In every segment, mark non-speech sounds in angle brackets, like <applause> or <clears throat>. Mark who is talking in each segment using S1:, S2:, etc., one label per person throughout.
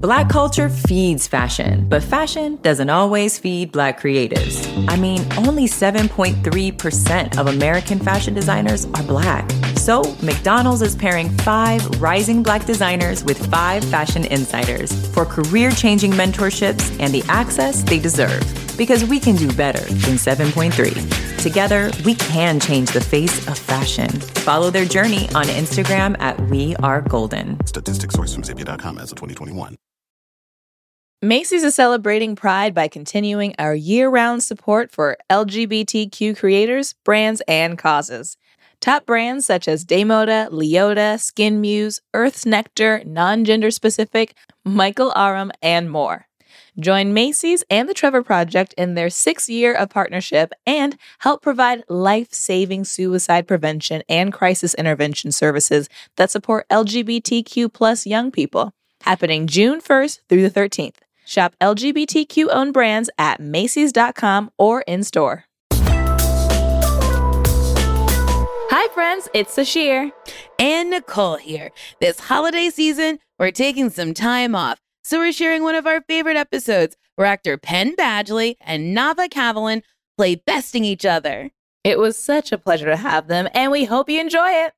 S1: Black culture feeds fashion, but fashion doesn't always feed black creatives. I mean, only 7.3% of American fashion designers are black. So, McDonald's is pairing five rising black designers with five fashion insiders for career changing mentorships and the access they deserve. Because we can do better than 7.3. Together, we can change the face of fashion. Follow their journey on Instagram at We Are Golden.
S2: Statistics sourced from Zippia.com as of 2021.
S3: Macy's is celebrating Pride by continuing our year round support for LGBTQ creators, brands, and causes. Top brands such as Daymoda, Leota, Skin Muse, Earth's Nectar, Non Gender Specific, Michael Aram, and more. Join Macy's and the Trevor Project in their sixth year of partnership and help provide life saving suicide prevention and crisis intervention services that support LGBTQ plus young people. Happening June 1st through the 13th. Shop LGBTQ owned brands at Macy's.com or in store. Hi, friends, it's Sasheer.
S4: And Nicole here. This holiday season, we're taking some time off. So we're sharing one of our favorite episodes where actor Penn Badgley and Nava Kavelin play besting each other.
S3: It was such a pleasure to have them, and we hope you enjoy it.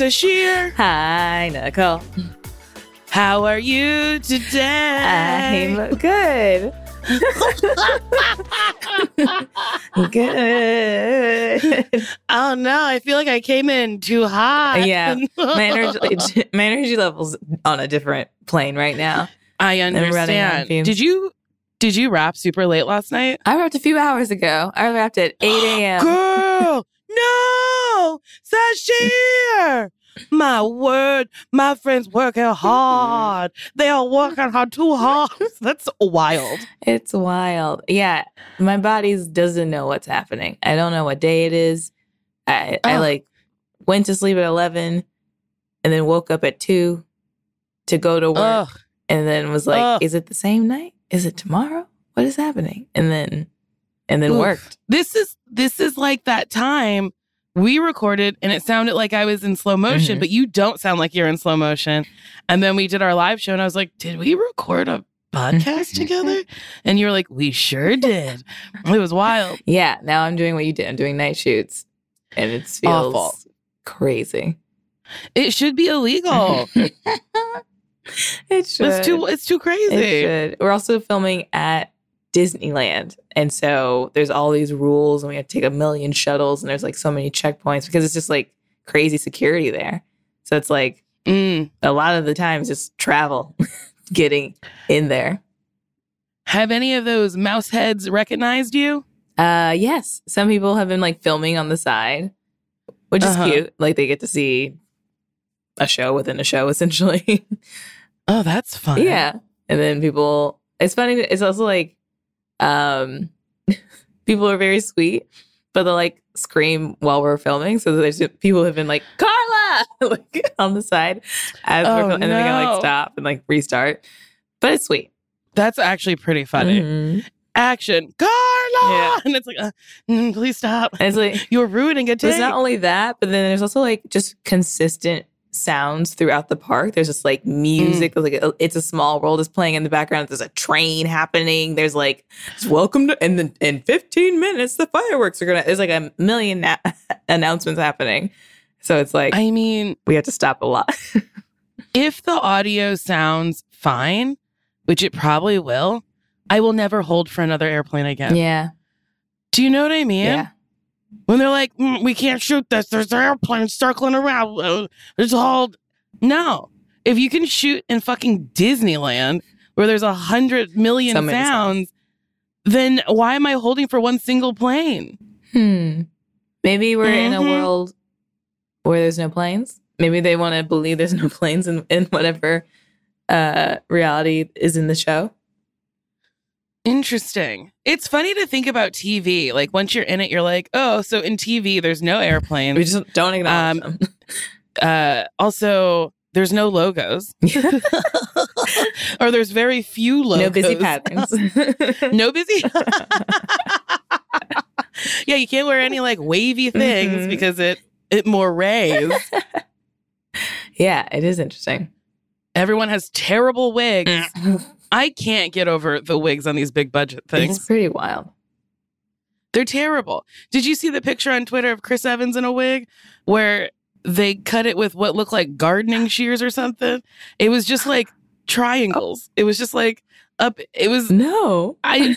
S5: Hi, Sasheer.
S3: Hi, Nicole.
S5: How are you today?
S3: I'm good. <laughs> good.
S5: Oh no, I feel like I came in too hot.
S3: Yeah, <laughs> my energy, my energy levels on a different plane right now.
S5: I understand. Did you did you wrap super late last night?
S3: I wrapped a few hours ago. I wrapped at 8 a.m. <gasps>
S5: Girl, no, Sasheer. My word, my friends working hard. They are working hard too hard. <laughs> That's wild.
S3: It's wild. Yeah, my body doesn't know what's happening. I don't know what day it is. I, I
S5: Oh.
S3: like went to sleep at 11 and then woke up at 2 to go to work
S5: Ugh.
S3: and then was like,
S5: Ugh.
S3: is it the same night? Is it tomorrow? What is happening? And then and then
S5: Oof.
S3: worked.
S5: This is this is like that time we recorded and it sounded like I was in slow motion,
S3: Mhm.
S5: but you don't sound like you're in slow motion. And then we did our live show and I was like, "Did we record a podcast <laughs> together?" And you were like, "We sure did." It was wild. <laughs>
S3: Yeah, now I'm doing what you did. I'm doing night shoots and it feels
S5: Awful.
S3: crazy.
S5: It should be illegal. <laughs>
S3: it should.
S5: It's too it's too
S3: It
S5: crazy.
S3: should. We're also filming at Disneyland. And so there's all these rules, and we have to take a million shuttles, and there's like so many checkpoints because it's just like crazy security there. So it's like
S5: Mm.
S3: a lot of the times just travel <laughs> getting in there.
S5: Have any of those mouse heads recognized you?
S3: Uh yes. Some people have been like filming on the side, which is
S5: Uh-huh.
S3: cute. Like they get to see a show within a show <laughs> essentially.
S5: Oh, that's fun.
S3: Yeah. And then people it's funny it's also like um <laughs> people are very sweet, but they'll like scream while we're filming. So there's people have been like, Carla <laughs> like on the side as we're
S5: Oh,
S3: fil- and then they gotta like stop and like restart. But it's sweet.
S5: That's actually pretty funny.
S3: Mhm.
S5: Action, Carla!
S3: Yeah. <laughs>
S5: And it's like, uh, mm, please stop.
S3: And it's like
S5: You're ruining
S3: But it's not only that, but then there's also like just consistent sounds throughout the park. There's just like music, mm. like a- it's a small world is playing in the background. There's a train happening. There's like it's welcome to and then in 15 minutes the fireworks are gonna. There's like a million na- <laughs> announcements happening. So it's like
S5: I mean,
S3: we have to stop a lot. <laughs>
S5: if the audio sounds fine, which it probably will, I will never hold for another airplane again.
S3: yeah,
S5: Do you know what I mean?
S3: yeah.
S5: When they're like, "Mm, we can't shoot this, there's airplanes circling around. Uh, It's hold. No. If you can shoot in fucking Disneyland where there's a hundred million
S3: So many
S5: sounds, then why am I holding for one single plane?
S3: Hmm. Maybe we're in a
S5: Mhm.
S3: world where there's no planes. Maybe they want to believe there's no <laughs> planes in, in whatever uh reality is in the show.
S5: Interesting. It's funny to think about TV. Like once you're in it, you're like, oh, so in TV, there's no airplanes.
S3: We just don't acknowledge
S5: Um,
S3: them. <laughs>
S5: Uh, also, there's no logos, <laughs> or there's very few logos.
S3: no busy patterns. <laughs>
S5: no busy. yeah, you can't wear any like wavy things
S3: Mhm.
S5: because it it moirés.
S3: yeah, it is interesting.
S5: Everyone has terrible wigs. I can't get over the wigs on these big budget things.
S3: It's pretty wild.
S5: They're terrible. Did you see the picture on Twitter of Chris Evans in a wig where they cut it with what looked like gardening <sighs> shears or something? It was just like triangles. It was just like up it was
S3: No.
S5: I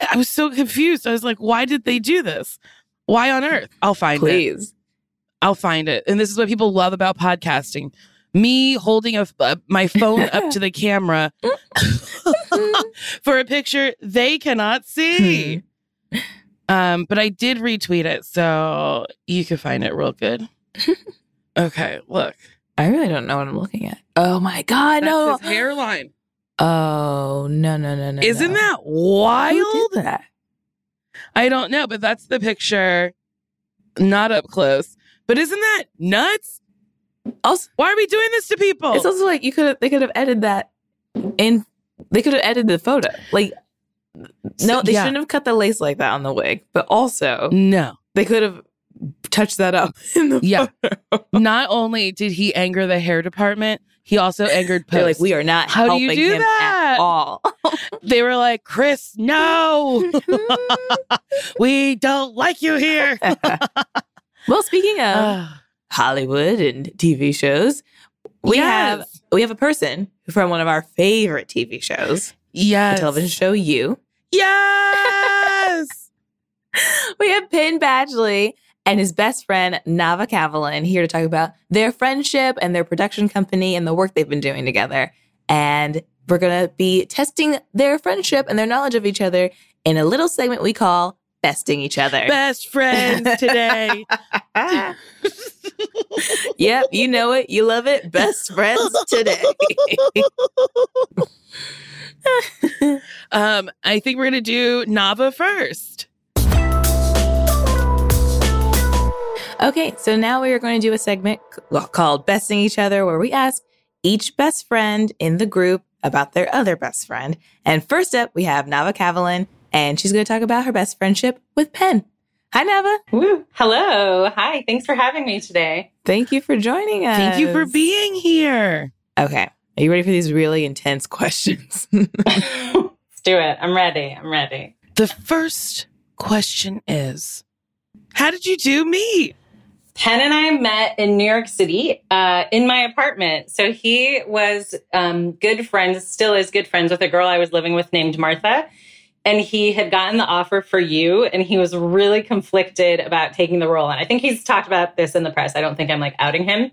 S5: I was so confused. I was like, why did they do this? Why on earth? I'll find it.
S3: Please.
S5: I'll find it. And this is what people love about podcasting. Me holding a, uh, my phone up to the <laughs> camera <laughs> for a picture they cannot see. Um, but I did retweet it, so you can find it real good. <laughs> okay, look.
S3: I really don't know what I'm looking at. Oh my god,
S5: That's
S3: no.
S5: his hairline.
S3: Oh no no no no.
S5: Isn't
S3: no.
S5: that
S3: Who
S5: wild?
S3: did that?
S5: I don't know, but that's the picture. Not up close. But isn't that nuts?
S3: Also,
S5: Why are we doing this to people?
S3: it's also like you could have they could have edited that in they could have edited the photo. Like no, they
S5: Yeah.
S3: shouldn't have cut the lace like that on the wig. But also
S5: no.
S3: they could have touched that up <laughs> in the
S5: Yeah. Not only did he anger the hair department, he also <laughs> angered Post.
S3: They're like, we are not
S5: How do you
S3: helping
S5: do
S3: him
S5: that?
S3: at all. <laughs>
S5: They were like, Chris, no, we don't like you here.
S3: well, speaking of <sighs>
S5: Ah,
S3: Hollywood and TV shows, we have we have a person from one of our favorite TV shows,
S5: yes,
S3: the television show You.
S5: Yes. <laughs>
S3: We have Penn Badgley and his best friend Nava Kavelin here to talk about their friendship and their production company and the work they've been doing together. And we're going to be testing their friendship and their knowledge of each other in a little segment we call Besting Each Other.
S5: Best friends today. <laughs>
S3: yep, you know it. You love it. Best friends today. <laughs>
S5: um, I think we're gonna do Nava first.
S3: Okay, so now we are going to do a segment called Besting Each Other, where we ask each best friend in the group about their other best friend. And first up, we have Nava Kavelin, and she's going to talk about her best friendship with Penn. Hi, Nava.
S6: Woo. Hello. Hi. Thanks for having me today.
S3: Thank you for joining us.
S5: Thank you for being here.
S3: Okay, are you ready for these really intense <laughs> questions?
S6: Let's do it. I'm ready. I'm ready.
S5: The first question is, how did you two meet?
S6: Penn and I met in New York City uh, in my apartment. So he was um, good friends, still is good friends with a girl I was living with named Martha. And he had gotten the offer for you, and he was really conflicted about taking the role. And I think he's talked about this in the press. I don't think I'm like outing him.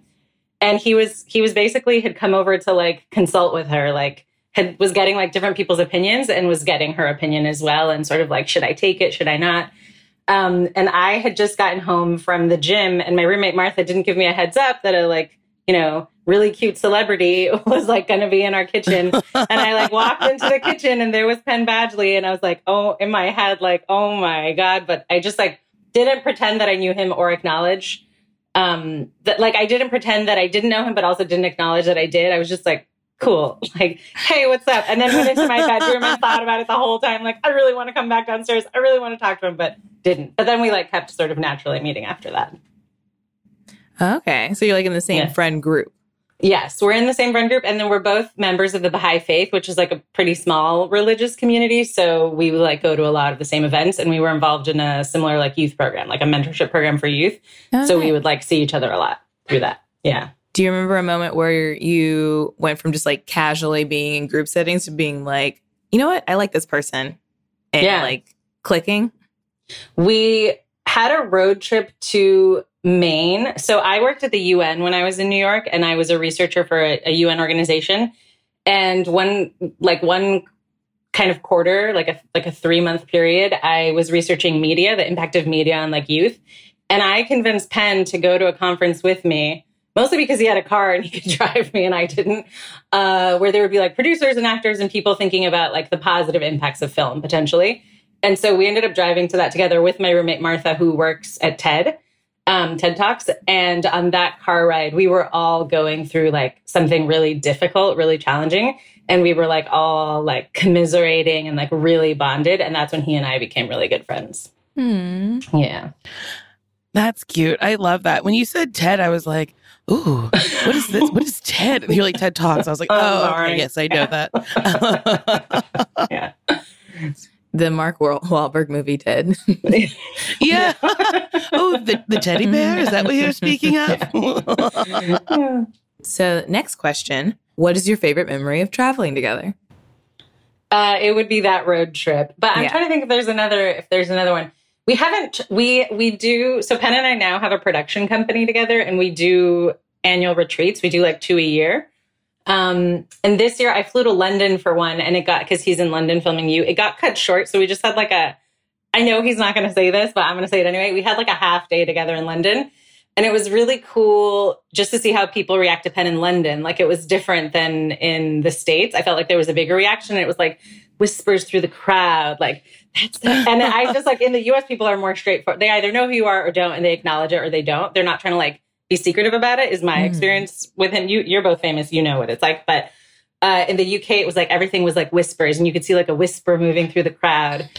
S6: And he was he was basically had come over to like consult with her, like had was getting like different people's opinions and was getting her opinion as well, and sort of like, should I take it? Should I not? Um, and I had just gotten home from the gym, and my roommate Martha didn't give me a heads up that a like, you know, really cute celebrity <laughs> was like going to be in our kitchen. and I like walked into the kitchen, and there was Penn Badgley, and I was like, oh, in my head, like, oh my god! But I just like didn't pretend that I knew him or acknowledge um that like I didn't pretend that I didn't know him, but also didn't acknowledge that I did. I was just like, cool, <laughs> like, hey, what's up? And then went into my bedroom and thought about it the whole time. Like, I really want to come back downstairs. I really want to talk to him, but didn't. But then we like kept sort of naturally meeting after that.
S3: Okay, so you're like in the same
S6: Yeah.
S3: friend group.
S6: Yes, we're in the same friend group, and then we're both members of the Baha'i Faith, which is like a pretty small religious community. So we like go to a lot of the same events, and we were involved in a similar like youth program, like a mentorship program for youth. So we would like see each other a lot through that. Yeah.
S3: Do you remember a moment where you went from just like casually being in group settings to being like, you know what, I like this person, and
S6: Yeah.
S3: like clicking?
S6: We had a road trip to Maine. So I worked at the UN when I was in New York and I was a researcher for a, a UN organization. And one like one kind of quarter, like a like a 3-month period, I was researching media, the impact of media on like youth. And I convinced Penn to go to a conference with me, mostly because he had a car and he could <laughs> drive me and I didn't, uh, where there would be like producers and actors and people thinking about like the positive impacts of film potentially. And so we ended up driving to that together with my roommate Martha, who works at TED. Um, TED Talks. And on that car ride, we were all going through like something really difficult, really challenging. And we were like all like commiserating and like really bonded. And that's when he and I became really good friends.
S3: Hmm.
S6: Yeah.
S5: That's cute. I love that. When you said TED, I was like, ooh, what is this? What is TED? And you're like, TED Talks. I was like, <laughs>
S6: Oh,
S5: oh, okay, yes, I know that. <laughs> <laughs>
S6: Yeah.
S3: The Mark Wahl- Wahlberg movie did. <laughs>
S5: yeah. <laughs> oh, the, the teddy bear? Is that what you're speaking of? <laughs>
S3: so, next question What is your favorite memory of traveling together?
S6: Uh, it would be that road trip. But I'm
S3: Yeah.
S6: trying to think if there's another if there's another one. We haven't we we do so Penn and I now have a production company together and we do annual retreats. We do like two a year. Um, and this year I flew to London for one and it got because he's in London filming you. It got cut short. So we just had like a I know he's not gonna say this, but I'm gonna say it anyway. We had like a half day together in London. And it was really cool just to see how people react to Penn in London. Like it was different than in the States. I felt like there was a bigger reaction. It was like whispers through the crowd, like that's. And I just like in the US, people are more straightforward. They either know who you are or don't, and they acknowledge it or they don't. They're not trying to like be secretive about it, is my
S3: Mhm.
S6: experience with him. You, you're both famous, you know what it's like. But uh, in the UK, it was like everything was like whispers, and you could see like a whisper moving through the crowd.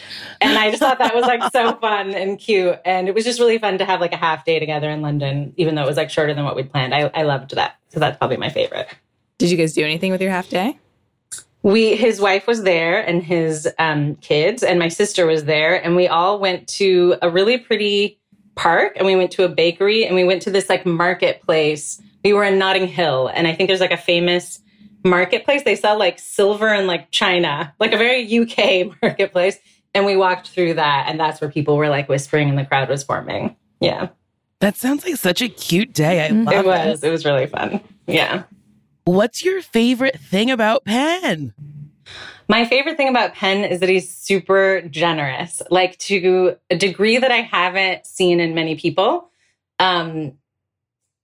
S6: And I just thought that was like so <laughs> fun and cute. And it was just really fun to have like a half day together in London, even though it was like shorter than what we'd planned. I, I loved that. So that's probably my favorite.
S3: Did you guys do anything with your half day?
S6: We his wife was there and his um, kids, and my sister was there, and we all went to a really pretty park, and we went to a bakery, and we went to this like marketplace. We were in Notting Hill, and I think there's like a famous marketplace. They sell like silver and like china, like a very UK <laughs> marketplace. And we walked through that, and that's where people were like whispering, and the crowd was forming. Yeah,
S5: that sounds like such a cute day. I mm-hmm. love
S6: it
S5: it.
S6: was. It was really fun. Yeah.
S5: What's your favorite thing about Penn?
S6: My favorite thing about Penn is that he's super generous, like to a degree that I haven't seen in many people. Um,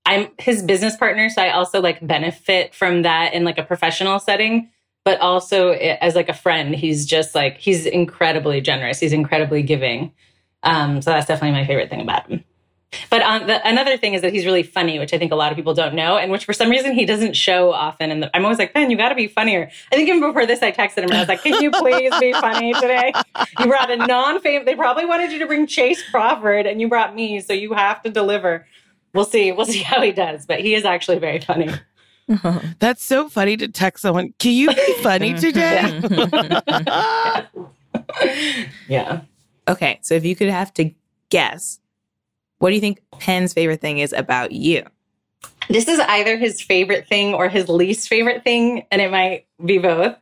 S6: I'm his business partner, so I also like benefit from that in like a professional setting, but also as like a friend. He's just like he's incredibly generous. He's incredibly giving. Um, so that's definitely my favorite thing about him. But um, the, another thing is that he's really funny, which I think a lot of people don't know, and which for some reason he doesn't show often. And I'm always like, Penn, you got to be funnier. I think even before this, I texted him and I was like, Can you please be funny today? You brought a non-fame. They probably wanted you to bring Chace Crawford, and you brought me, so you have to deliver. We'll see. We'll see how he does, but he is actually very funny. <laughs>
S5: That's so funny to text someone. Can you be funny <laughs> today? <laughs>
S6: Yeah.
S3: okay, so if you could have to guess, what do you think Penn's favorite thing is about you?
S6: This is either his favorite thing or his least favorite thing, and it might be both.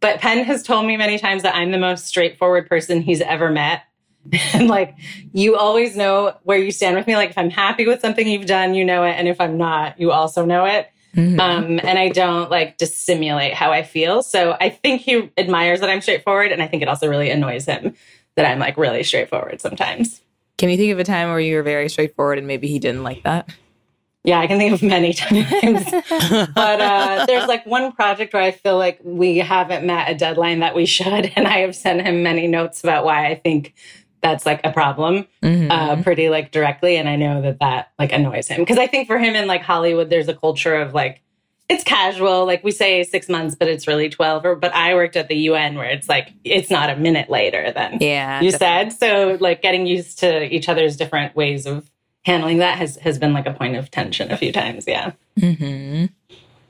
S6: But Penn has told me many times that I'm the most straightforward person he's ever met. <laughs> and like, you always know where you stand with me. Like, if I'm happy with something you've done, you know it. And if I'm not, you also know it. Um, and I don't like dissimulate how I feel. So I think he admires that I'm straightforward. And I think it also really annoys him that I'm like really straightforward sometimes.
S3: Can you think of a time where you were very straightforward and maybe he didn't like that?
S6: Yeah, I can think of many <laughs> times. but uh, there's like one project where I feel like we haven't met a deadline that we should. And I have sent him many notes about why I think that's like a problem uh, pretty like directly. And I know that that like annoys him. Cause I think for him in like Hollywood, there's a culture of like, it's casual. Like we say six months, but it's really 12. Or, but I worked at the UN where it's like, it's not a minute later than
S3: yeah.
S6: you
S3: definitely.
S6: said. So like getting used to each other's different ways of handling that has, has been like a point of tension a few times. Yeah.
S3: Mhm.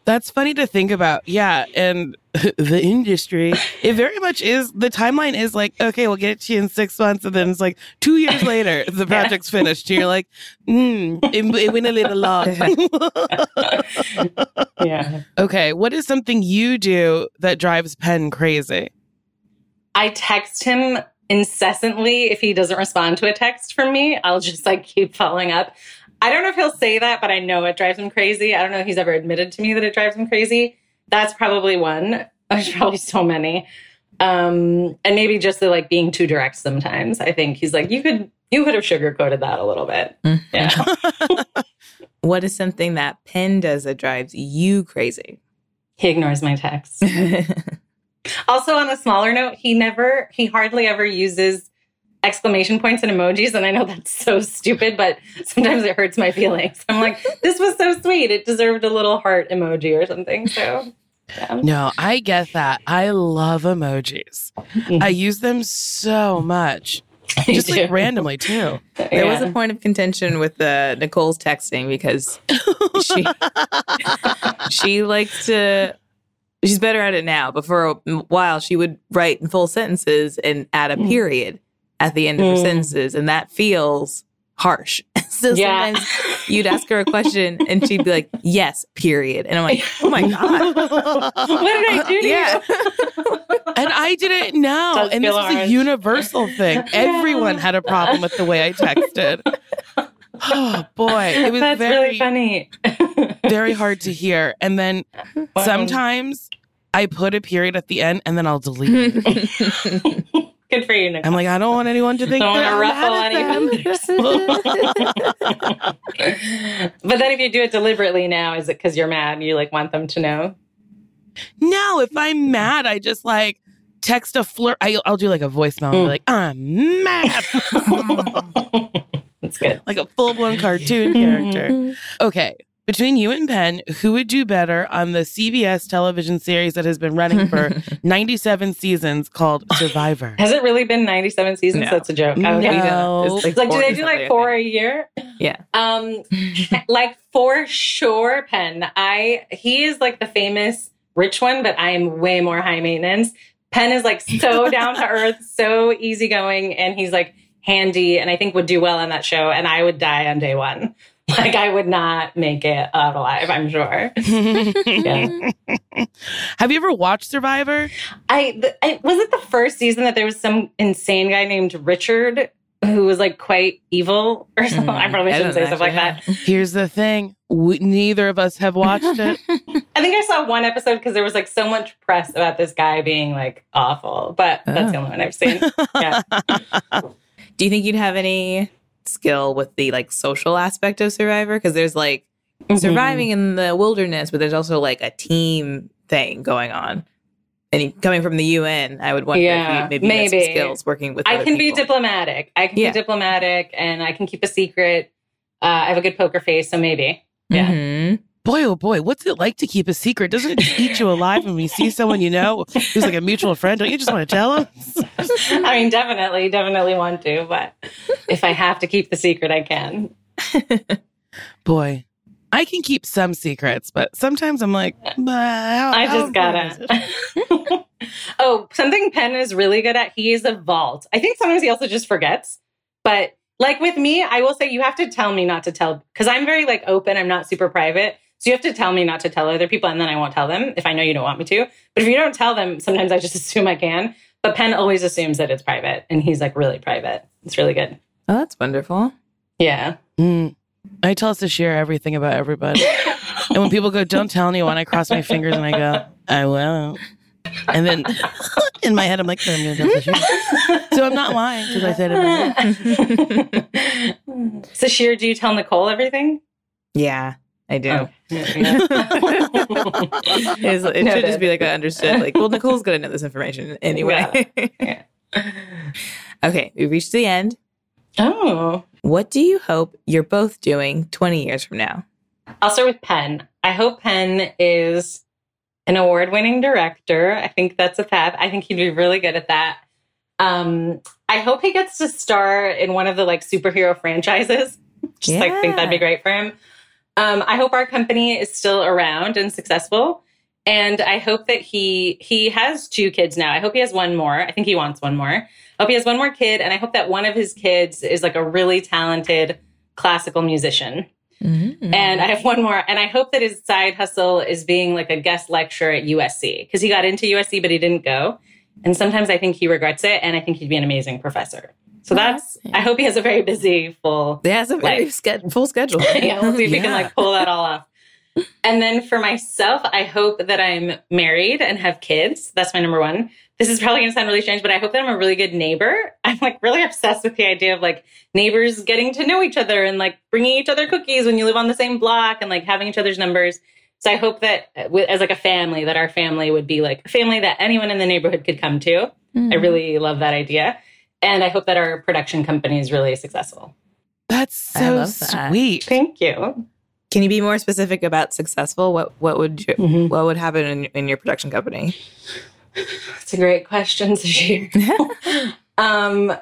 S5: That's funny to think about. Yeah. And <laughs> the industry, it very much is the timeline is like, okay, we'll get it to you in six months. And then it's like two years later, <laughs> the project's finished. And you're like, hmm, it, it went a little long. <laughs>
S6: Yeah.
S5: okay. What is something you do that drives Penn crazy?
S6: I text him incessantly if he doesn't respond to a text from me. I'll just like keep following up. I don't know if he'll say that, but I know it drives him crazy. I don't know if he's ever admitted to me that it drives him crazy. That's probably one. There's probably so many. Um, and maybe just the like being too direct sometimes. I think he's like, you could you could have sugarcoated that a little bit. Yeah. <laughs> <laughs>
S3: What is something that Penn does that drives you crazy?
S6: he ignores my texts. <laughs> Also, on a smaller note, he never, he hardly ever uses exclamation points and emojis. And I know that's so stupid, but sometimes it hurts my feelings. I'm like, this was so sweet. It deserved a little heart emoji or something. So, yeah.
S5: No, I get that. I love emojis. I mm-hmm. use them so much. <laughs> Just like randomly too.
S3: There was a point of contention with uh, Nicole's texting because <laughs> she she likes to. She's better at it now, but for a while she would write in full sentences and add a period at the end of her
S6: Mm.
S3: sentences, and that feels harsh. <laughs> so
S6: Yeah.
S3: sometimes you'd ask her a question and she'd be like, "Yes, period," and I'm like, "Oh my <laughs> god."
S6: what did I do to
S3: Yeah.
S6: you? <laughs>
S5: And I didn't know. And this
S6: feel
S5: was a universal thing. Everyone had a problem with the way I texted. Oh boy. It was
S6: That's
S5: very
S6: really funny.
S5: very hard to hear. And then
S6: Wow.
S5: sometimes I put a period at the end and then I'll delete it.
S6: Good for you, Nicole.
S5: I'm like, I don't want anyone to think
S6: Don't wanna ruffle
S5: mad at them. <laughs>
S6: but then if you do it deliberately now, is it because you're mad? and You like want them to know?
S5: no, if I'm mad, I just like text a flirt. I, I'll do like a voicemail and be
S6: Mm.
S5: like, I'm mad. <laughs>
S6: That's good. <laughs>
S5: like a full blown cartoon character. Okay. Between you and Penn, who would do better on the CBS television series that has been running for <laughs> 97 seasons called <laughs> Survivor?
S6: Has it really been 97 seasons?
S3: No.
S6: That's a joke.
S5: No.
S6: Okay.
S5: No.
S3: It's
S6: Like, do they do like four a year?
S3: Yeah.
S6: Um, <laughs> like for sure, Penn. I he is like the famous rich one, but I am way more high maintenance. Penn is like so down to earth, so easygoing, and he's like handy, and I think would do well on that show. And I would die on day one. <laughs> Like I would not make it out alive. I'm sure. Yeah. <laughs>
S5: Have you ever watched Survivor?
S6: I, I was it the first season that there was some insane guy named Richard who was like quite evil or something. I probably
S3: Mm,
S6: shouldn't
S3: don't
S6: say stuff like that.
S5: Here's the thing we, neither of us have watched it. <laughs>
S6: I think I saw one episode because there was like so much press about this guy being like awful, but that's the
S3: Oh.
S6: only one I've seen. Yeah.
S3: Do you think you'd have any skill with the like social aspect of Survivor? Because there's like
S6: Mm-hmm.
S3: surviving in the wilderness, but there's also like a team thing going on. And coming from the UN, I would wonder
S6: Yeah,
S3: if you maybe,
S6: maybe.
S3: skills working with.
S6: I can be diplomatic. I can
S3: Yeah.
S6: be diplomatic and I can keep a secret. Uh, I have a good poker face, so maybe. Yeah.
S3: Mhm.
S5: Boy, oh boy, what's it like to keep a secret? Doesn't it just eat you alive when you see someone you know who's like a mutual friend? Don't you just want to tell them? <laughs>
S6: I mean, definitely, definitely want to, but if I have to keep the secret, I can. <laughs>
S5: Boy, I can keep some secrets, but sometimes I'm like, how,
S6: I just
S5: important is it?"
S6: gotta. <laughs> oh, something Penn is really good at. He is a vault. I think sometimes he also just forgets. But like with me, I will say you have to tell me not to tell because I'm very like open. I'm not super private. So you have to tell me not to tell other people, and then I won't tell them if I know you don't want me to. But if you don't tell them, sometimes I just <laughs> assume I can. But Penn always assumes that it's private, and he's like really private. It's really good.
S3: Oh, that's wonderful.
S6: Yeah.
S5: Mm. I tell us to share everything about everybody. And when people go, don't tell anyone, I cross my fingers and I go, I will. And then <laughs> in my head, I'm like, I'm going to tell Sasheer. So I'm not lying because I said it. <laughs>
S6: so, Sheer, do you tell Nicole everything?
S3: Yeah, I do.
S6: Oh. <laughs>
S3: It should just be like I understood. Like, well, Nicole's gonna know this information anyway.
S6: Yeah. <laughs>
S3: okay, we reached the end.
S6: oh.
S3: What do you hope you're both doing 20 years from now?
S6: I'll start with Penn. I hope Penn is an award winning director. I think that's a path. I think he'd be really good at that. Um, I hope he gets to star in one of the like superhero franchises. <laughs> Just like think that'd be great for him. Um, I hope our company is still around and successful. And I hope that he he has two kids now. I hope he has one more. I think he wants one more. I hope he has one more kid, and I hope that one of his kids is like a really talented classical musician.
S3: Mm-hmm.
S6: And I have one more. And I hope that his side hustle is being like a guest lecturer at USC because he got into USC, but he didn't go. And sometimes I think he regrets it. And I think he'd be an amazing professor. So that's, I hope he has a very busy, full,
S3: He has a very
S6: Life.
S3: sched- full schedule. <laughs>
S6: yeah, we'll see if we can like pull that all off. And then for myself, I hope that I'm married and have kids. That's my number one. This is probably going to sound really strange, but I hope that I'm a really good neighbor. <laughs> I'm like really obsessed with the idea of like neighbors getting to know each other and like bringing each other cookies when you live on the same block and like having each other's numbers. So I hope that uh, as like a family, that our family would be like a family that anyone in the neighborhood could come to. I really love that idea. And I hope that our production company is really successful.
S5: That's so
S3: love that.
S5: sweet.
S6: Thank you.
S3: Can you be more specific about successful? What what would you,
S6: Mhm.
S3: what would happen in, in your production company?
S6: That's a great question, <laughs> Sasheer. <laughs> um,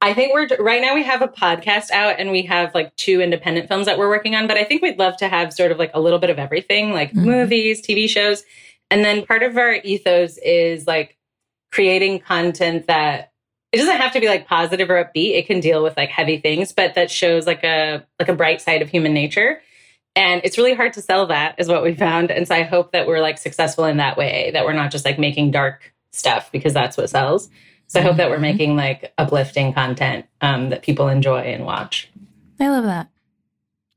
S6: I think we're right now we have a podcast out and we have like two independent films that we're working on, but I think we'd love to have sort of like a little bit of everything, like
S3: Mhm.
S6: movies, TV shows. And then part of our ethos is like creating content that it doesn't have to be like positive or upbeat. It can deal with like heavy things, but that shows like a like a bright side of human nature. And it's really hard to sell that is what we found. And so I hope that we're like successful in that way, that we're not just like making dark stuff because that's what sells. So I hope that we're
S3: Mhm.
S6: making like uplifting content um, that people enjoy and watch.
S3: I love that.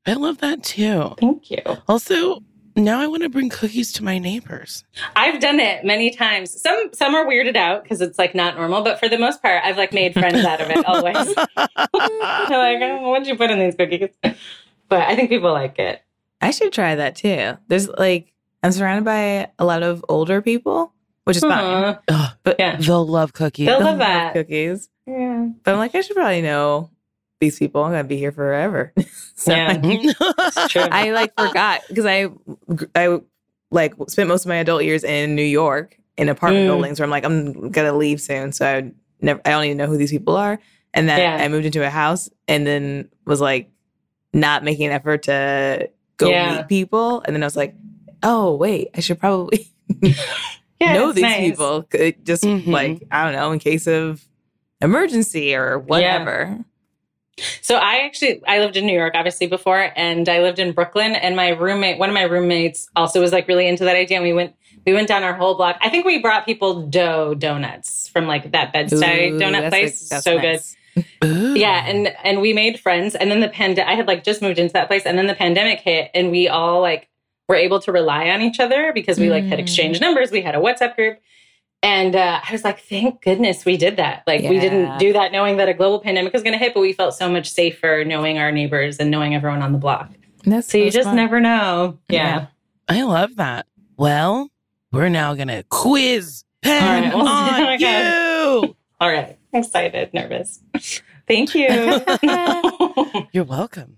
S5: I love that too.
S6: Thank you.
S5: Also, now I want to bring cookies to my neighbors.
S6: I've done it many times. Some some are weirded out because it's like not normal, but for the most part, I've like made friends out of it always. <laughs> They're like, oh, what'd you put in these cookies? But I think people like it.
S3: I should try that too. There's like I'm surrounded by a lot of older people, which is fine.
S6: Uh-huh.
S5: Ugh,
S3: But
S6: Yeah.
S5: they'll love cookies.
S6: They'll
S3: they'll
S6: love that.
S3: cookies.
S6: Yeah.
S3: But I'm like, I should probably know these people. I'm gonna be here forever. <laughs> so
S6: Yeah. <laughs> True.
S3: I like forgot because I I like spent most of my adult years in New York in apartment
S6: Mm.
S3: buildings where I'm like I'm gonna leave soon, so I never I don't even know who these people are. And then
S6: Yeah.
S3: I moved into a house and then was like not making an effort to go
S6: Yeah.
S3: meet people, and then I was like, oh wait, I should probably <laughs> know these
S6: nice.
S3: people. Just
S5: Mhm.
S3: like I don't know in case of emergency or whatever.
S6: So I actually I lived in New York obviously before and I lived in Brooklyn and my roommate one of my roommates also was like really into that idea and we went we went down our whole block. I think we brought people dough donuts from like that Bed-Stuy
S3: Ooh,
S6: donut place.
S3: like-
S6: so
S3: nice.
S5: Ooh.
S6: good. Yeah, and and we made friends and then the pandemic I had like just moved into that place and then the pandemic hit and we all like were able to rely on each other because we like had
S3: Mm.
S6: exchanged numbers, we had a WhatsApp group. And uh, I was like, thank goodness we did that. Like, we didn't do that knowing that a global pandemic was going to hit, but we felt so much safer knowing our neighbors and knowing everyone on the block.
S3: That's
S6: So you just
S3: smart.
S6: never know. Yeah.
S5: I love that. Well, we're now gonna quiz Penn
S6: All right. <laughs> Oh my
S5: on
S6: God.
S5: you.
S6: All right. Excited, nervous. Thank you. <laughs>
S5: You're welcome.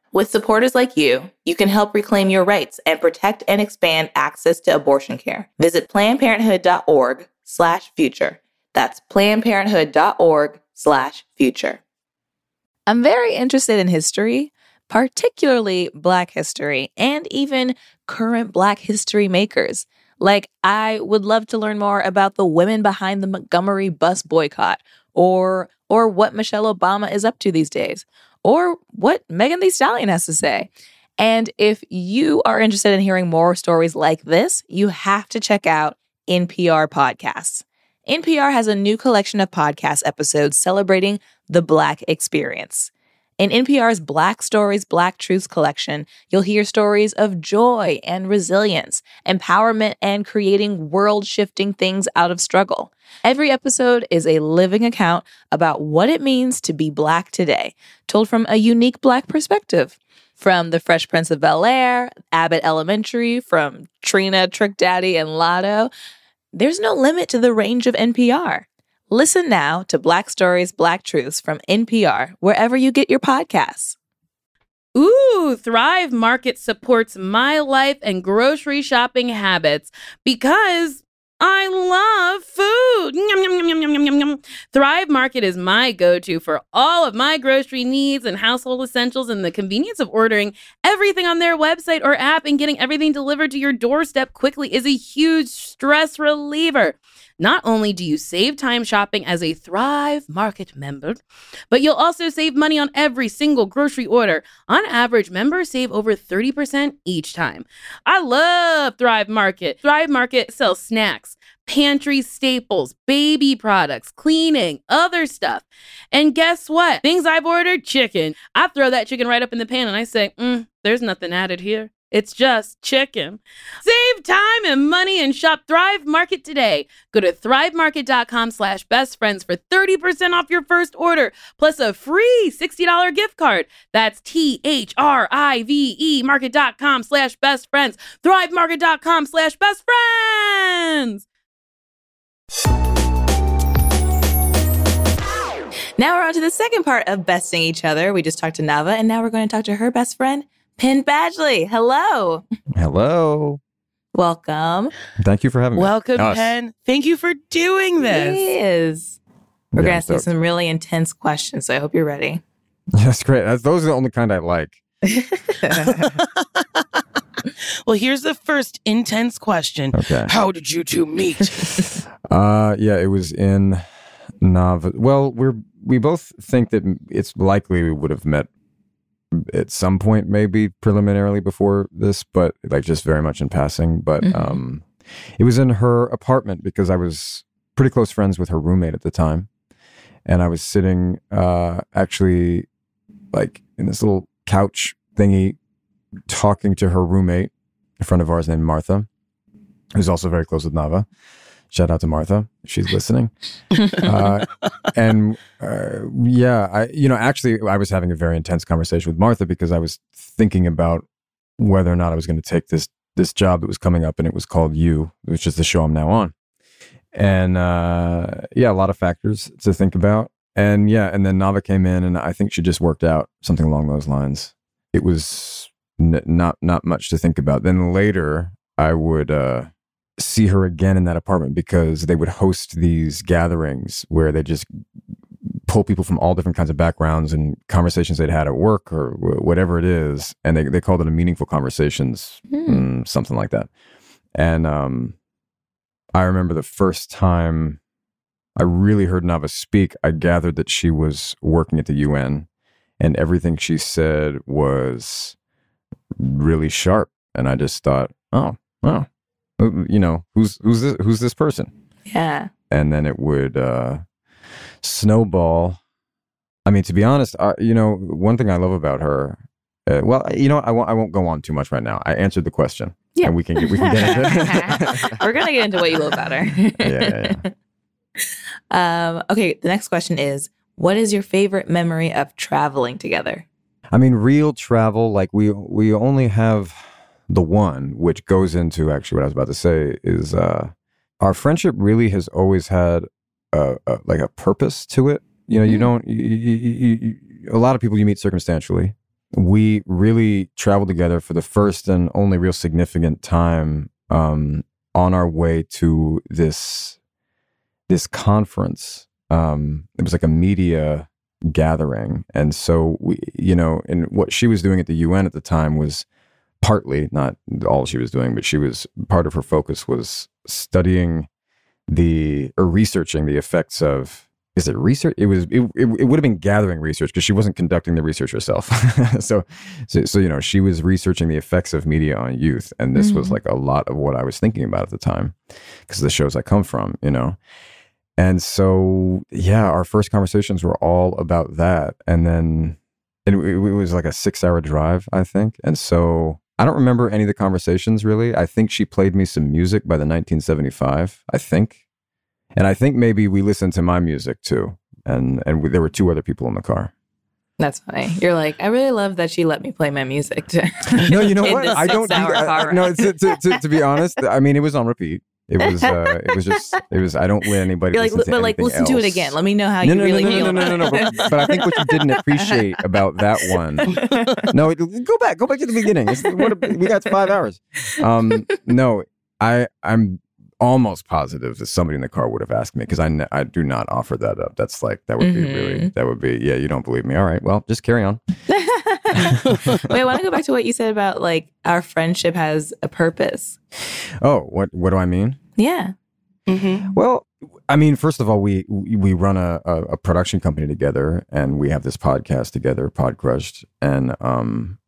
S3: With supporters like you, you can help reclaim your rights and protect and expand access to abortion care. Visit plannedparenthood.org slash future. That's plannedparenthood.org slash future. I'm very interested in history, particularly Black history, and even current Black history makers. Like, I would love to learn more about the women behind the Montgomery bus boycott, or or what Michelle Obama is up to these days, or what Megan Thee Stallion has to say. And if you are interested in hearing more stories like this, you have to check out NPR podcasts. NPR has a new collection of podcast episodes celebrating the Black experience. In NPR's Black Stories, Black Truths collection, you'll hear stories of joy and resilience, empowerment, and creating world shifting things out of struggle. Every episode is a living account about what it means to be Black today, told from a unique Black perspective. From The Fresh Prince of Bel Air, Abbott Elementary, from Trina, Trick Daddy, and Latto, there's no limit to the range of NPR. Listen now to Black Stories, Black Truths from NPR, wherever you get your podcasts.
S4: Ooh, Thrive Market supports my life and grocery shopping habits because I love food. Yum, yum, yum. Thrive Market is my go to for all of my grocery needs and household essentials, and the convenience of ordering everything on their website or app and getting everything delivered to your doorstep quickly is a huge stress reliever. Not only do you save time shopping as a Thrive Market member, but you'll also save money on every single grocery order. On average, members save over 30% each time. I love Thrive Market. Thrive Market sells snacks, pantry staples, baby products, cleaning, other stuff. And guess what? Things I've ordered chicken. I throw that chicken right up in the pan and I say, mm, there's nothing added here. It's just chicken. Save time and money and shop Thrive Market today. Go to thrivemarket.com slash best friends for 30% off your first order, plus a free $60 gift card. That's T-H-R-I-V-E market.com slash best friends. Thrivemarket.com slash best friends.
S3: Now we're on to the second part of besting each other. We just talked to Nava, and now we're going to talk to her best friend, Penn Badgley. Hello.
S7: Hello.
S3: Welcome.
S7: Thank you for having me.
S5: Welcome,
S7: Us.
S5: Penn. Thank you for doing this.
S3: Yes. We're
S7: Yeah,
S3: going to ask you some really intense questions, so I hope you're ready. <laughs>
S7: That's great. That's, those are the only kind I like. <laughs> <laughs>
S5: Well, here's the first intense question.
S7: Okay.
S5: How did you two meet?
S7: Uh, yeah, it was in Nava. Well, we're we both think that it's likely we would have met at some point, maybe preliminarily before this, but like just very much in passing. But
S3: Mhm.
S7: um, it was in her apartment because I was pretty close friends with her roommate at the time, and I was sitting uh actually like in this little couch thingy talking to her roommate, a friend of ours named Martha, who's also very close with Nava. Shout out to Martha, she's listening. <laughs> uh, and uh, yeah, I you know actually I was having a very intense conversation with Martha because I was thinking about whether or not I was going to take this this job that was coming up, and it was called You, which is the show I'm now on. And uh, yeah, a lot of factors to think about. And yeah, and then Nava came in, and I think she just worked out something along those lines. It was n- not not much to think about. Then later, I would uh, see her again in that apartment because they would host these gatherings where they just pull people from all different kinds of backgrounds and conversations they'd had at work or wh- whatever it is, and they they called it a meaningful conversations,
S3: Hmm.
S7: mm, something like that. And um, I remember the first time I really heard Nava speak, I gathered that she was working at the UN, and everything she said was really sharp. And I just thought, oh, oh, you know, who's who's this who's this person?
S3: Yeah.
S7: And then it would uh, snowball. I mean, to be honest, uh, you know, one thing I love about her. Uh, well, you know, I won't. I won't go on too much right now. I answered the question,
S3: Yeah.
S7: and we can get, we can get into it. <laughs>
S3: We're going to get into what you love about her. <laughs>
S7: yeah, yeah. <laughs>
S3: Um, okay, the next question is What is your favorite memory of traveling together?
S7: I mean, real travel, like we we only have the one, which goes into actually what I was about to say is uh, our friendship really has always had a, a, like a purpose to it. You know, you
S3: Mm.
S7: don't. You, you, you, you, a lot of people you meet circumstantially. We really traveled together for the first and only real significant time um, on our way to this this conference. Um, it was like a media gathering. And so we, you know, and what she was doing at the UN at the time was partly not all she was doing, but she was part of her focus was studying the or researching the effects of is it research? It was it, it, it would have been gathering research because she wasn't conducting the research herself. <laughs> so, so so you know she was researching the effects of media on youth, and this was
S3: Mhm.
S7: like a lot of what I was thinking about at the time because the shows I come from, you know. And so, yeah, our first conversations were all about that. And then and it, it was like a six hour drive, I think. And so I don't remember any of the conversations really. I think she played me some music by the 1975, I think. And I think maybe we listened to my music too. And and we, there were two other people in the car.
S3: That's funny. You're like, I really love that she let me play my music. To
S7: No, you know <laughs> what? I don't. Do, I- I- no, to, to, to, to be honest, I mean, it was on repeat. It was. Uh, it was just. It was. I don't let anybody.
S3: You're like,
S7: listen
S3: but like, listen to it again. Let me know how
S7: no,
S3: you
S7: no,
S3: really
S7: no,
S3: feel.
S7: no, no, no, no, no. But, but I think what you didn't appreciate about that one. <laughs> No, it- go back. Go back to the beginning. It's, what, we got five hours. Um, no, I. I'm almost positive that somebody in the car would have asked me because I, I do not offer that up. That's like that would be really that would be yeah. You don't believe me? All right, well, just carry on. <laughs>
S3: Wait, I want to go back to what you said about like our friendship has a purpose.
S7: Oh, what what do I mean?
S3: Yeah.
S5: Mm-hmm.
S7: Well, I mean, first of all, we we run a, a, a production company together, and we have this podcast together, Podcrushed, and um,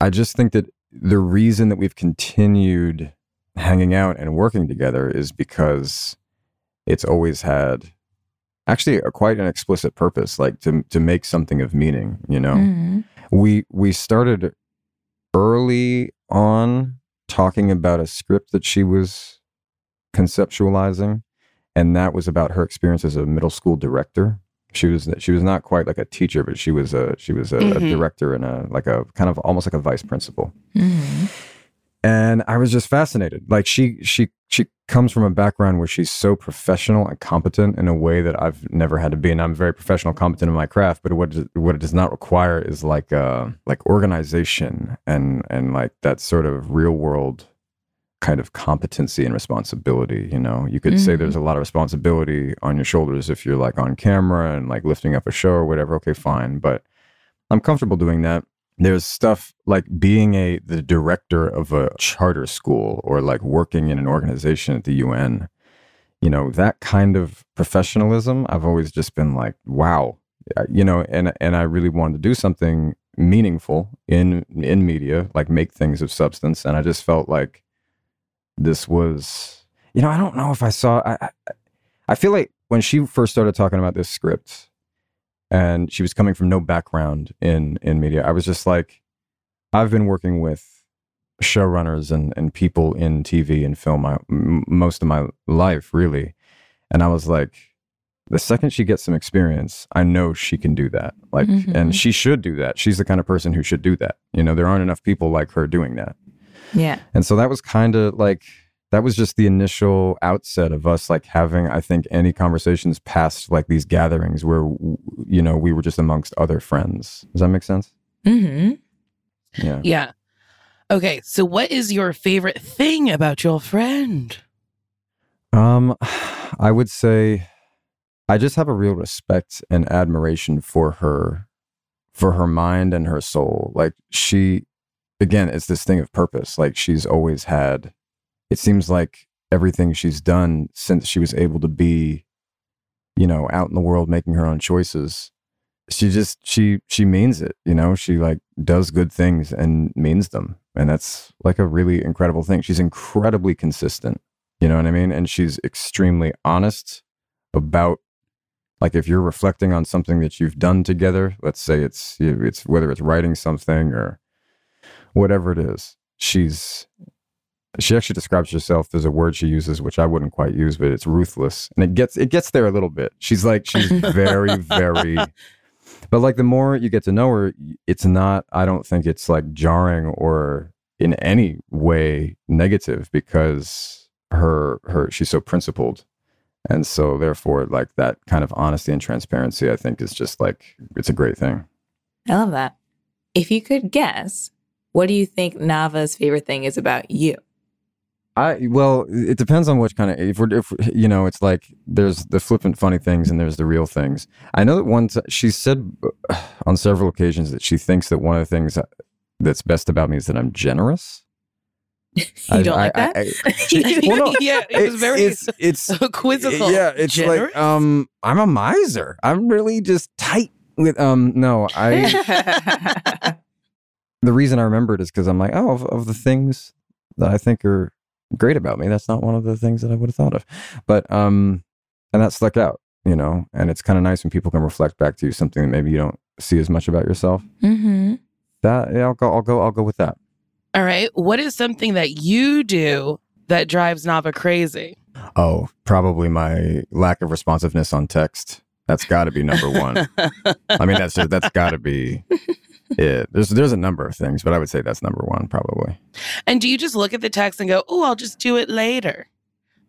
S7: I just think that the reason that we've continued hanging out and working together is because it's always had actually a, quite an explicit purpose, like to to make something of meaning. You know,
S3: Mhm.
S7: we we started early on talking about a script that she was conceptualizing and that was about her experience as a middle school director she was she was not quite like a teacher but she was a she was a, a
S5: Mhm.
S7: director and a like a kind of almost like a vice principal
S3: Mhm.
S7: and i was just fascinated like she she she comes from a background where she's so professional and competent in a way that i've never had to be and i'm very professional competent in my craft but what it- what it does not require is like uh like organization and and like that sort of real world kind of competency and responsibility you know? You could say
S3: Mhm.
S7: there's a lot of responsibility on your shoulders if you're like on camera and like lifting up a show or whatever. Okay fine. But i'm comfortable doing that. There's stuff like being a the director of a charter school or like working in an organization at the UN you know that kind of professionalism I've always just been like wow. Uh, you know and and I really wanted to do something meaningful in in media like make things of substance. And I just felt like this was you know I don't know if I saw I I, I feel like when she first started talking about this script and she was coming from no background in in media i was just like i've been working with showrunners and and people in tv and film m- most of my life really. And i was like the second she gets some experience i know she can do that. Like
S3: Mhm.
S7: and she should do that. She's the kind of person who should do that. You know there aren't enough people like her doing that
S3: Yeah.
S7: and so that was kind of like that was just the initial outset of us like having I think any conversations past like these gatherings where you know we were just amongst other friends. Does that make sense?
S3: hmm
S7: Yeah.
S5: Yeah. Okay, so what is your favorite thing about your friend?
S7: Um I would say I just have a real respect and admiration for her for her mind and her soul. Like she again, it's this thing of purpose. Like she's always had it seems like everything she's done since she was able to be you know out in the world making her own choices she just she she means it you know she like does good things and means them and that's like a really incredible thing she's incredibly consistent you know what i mean and she's extremely honest about like if you're reflecting on something that you've done together let's say it's it's whether it's writing something or whatever it is she's she actually describes herself as a word she uses which i wouldn't quite use but it's ruthless and it gets it gets there a little bit. She's like she's very very <laughs> but like the more you get to know her it's not i don't think it's like jarring or in any way negative because her her she's so principled. And so therefore like that kind of honesty and transparency i think is just like it's a great thing.
S3: I love that. If you could guess, what do you think Nava's favorite thing is about you?
S7: I well, it depends on which kind of if we're if you know, it's like there's the flippant funny things and there's the real things. I know that once she said uh, <sighs> on several occasions that she thinks that one of the things that's best about me is that I'm generous. <laughs>
S3: You
S7: I-
S3: don't
S7: I-
S3: like that?
S7: I- I- <laughs> she- <laughs> well, no,
S5: yeah, it was very
S7: it's it's
S5: quizzical.
S7: yeah, it's
S5: Generous?
S7: like um, I'm a miser. I'm really just tight with um. No, I the reason I remember it is because I'm like, oh, of, of the things that I think are great about me, that's not one of the things that I would have thought of. But um, and that stuck out, you know. And it's kind of nice when people can reflect back to you something that maybe you don't see as much about yourself.
S3: mm-hmm.
S7: That yeah, I'll go, I'll go, I'll go with that.
S5: All right. What is something that you do that drives Nava crazy?
S7: Oh, probably my lack of responsiveness on text. That's got to be number one. I mean, that's just, that's got to be it. There's there's a number of things, but I would say that's number one probably.
S5: And do you just look at the text and go, "Oh, I'll just do it later,"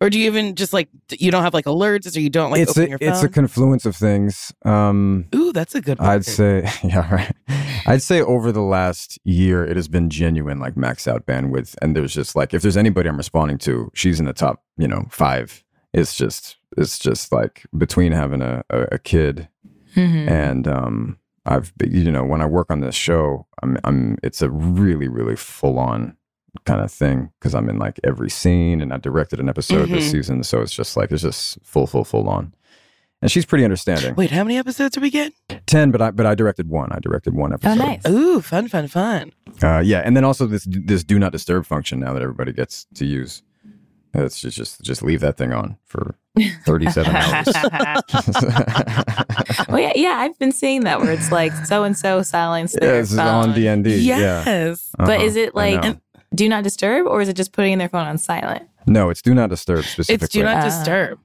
S5: or do you even just like you don't have like alerts, or you don't like
S7: it's
S5: open
S7: a it's a confluence of things. Um,
S5: Ooh, that's a good.
S7: I'd say, <laughs> yeah, right. I'd say over the last year, it has been genuine, like max out bandwidth. And there's just like, if there's anybody I'm responding to, she's in the top, you know, five. It's just, it's just like between having a, a, a kid
S3: Mhm.
S7: and, um, I've, you know, when I work on this show, I'm, I'm, it's a really, really full on kind of thing because I'm in like every scene and I directed an episode this
S5: Mhm.
S7: season. So it's just like, it's just full, full, full on. And she's pretty understanding.
S5: Wait, how many episodes are we getting?
S7: 10, but I, but I directed one. I directed one episode.
S3: Oh, nice.
S5: Ooh, fun, fun, fun.
S7: Uh, yeah, and then also this this do not disturb function now that everybody gets to use. It's just just just leave that thing on for <laughs> thirty seven <laughs> hours. <laughs>
S3: well, yeah, yeah, I've been seeing that where it's like so and so silence
S7: yeah,
S3: their
S7: this is on
S3: phone.
S7: D and D. Yeah,
S5: Yes.
S3: But
S7: Uh-huh,
S3: is it like do not disturb or is it just putting their phone on silent?
S7: no? It's do not disturb specifically.
S5: It's do not
S3: Ah.
S5: disturb.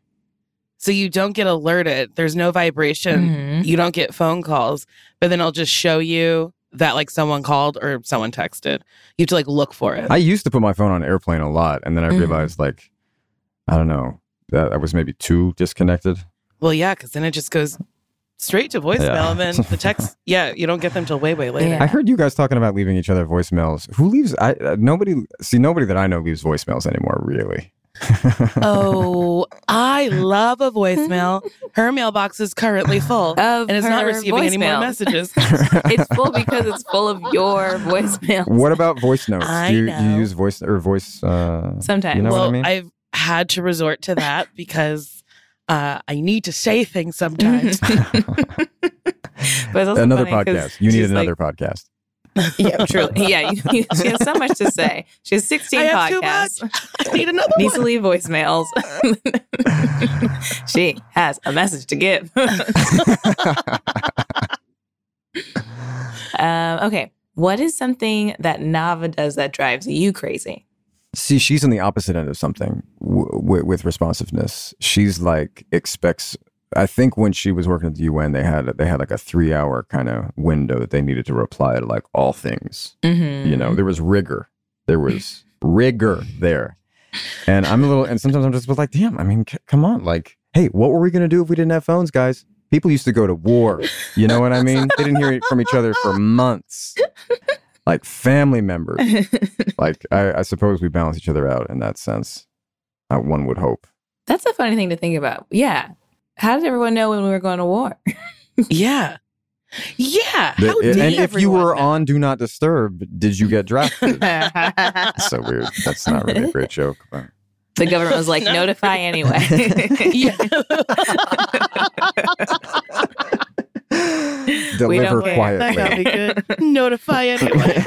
S5: So you don't get alerted. There's no vibration.
S3: Mhm.
S5: You don't get phone calls, but then it'll just show you that like someone called or someone texted. You have to like look for it.
S7: I used to put my phone on airplane a lot, and then I
S3: Mhm.
S7: realized like I don't know that I was maybe too disconnected.
S5: well, yeah, because then it just goes straight to voicemail,
S7: Yeah.
S5: and then the text. <laughs> Yeah, you don't get them till way way later.
S3: Yeah.
S7: I heard you guys talking about leaving each other voicemails. Who leaves? I uh, nobody see nobody that I know leaves voicemails anymore. Really.
S5: Oh, I love a voicemail. Her mailbox is currently full, <laughs>
S3: Of
S5: and it's not
S3: her
S5: receiving any more messages. <laughs>
S3: It's full because it's full of your voicemails.
S7: What about voice notes?
S5: I
S7: do, you, do you use voice or voice? Uh,
S3: Sometimes.
S7: You know
S5: well,
S7: what I mean?
S5: have had to resort to that because uh, I need to say things sometimes. <laughs>
S3: But
S7: another podcast. You need
S3: she's like-
S7: another podcast.
S3: Yeah, <laughs> truly. Yeah, you, <laughs> you- she has so much to say. She has 16
S5: I have too
S3: podcasts.
S5: I need another
S3: Needs to leave voicemails. <laughs> she has a message to give. um, okay. What is something that Nava does that drives you crazy?
S7: See, she's on the opposite end of something w- w- with responsiveness. She's like expects. I think when she was working at the UN, they had they had like a three hour kind of window that they needed to reply to like all things.
S3: Mm-hmm.
S7: You know, there was rigor. There was rigor there, and I'm a little. And sometimes I'm just like, damn. I mean, c- come on. Like, hey, what were we gonna do if we didn't have phones, guys? People used to go to war. You know what I mean? They didn't hear from each other for months. Like family members. <laughs> like I, I suppose we balance each other out in that sense. Uh, one would hope.
S3: That's a funny thing to think about. Yeah. How did everyone know when we were going to war? <laughs>
S5: Yeah. Yeah.
S7: The-
S5: How did
S7: and if you were
S5: know?
S7: on Do Not Disturb, did you get drafted? <laughs> So weird. That's not really a great joke. But.
S3: The government was like, <laughs> notify anyway.
S7: Deliver
S3: don't
S5: that got
S7: quietly.
S5: good. Notify anyway.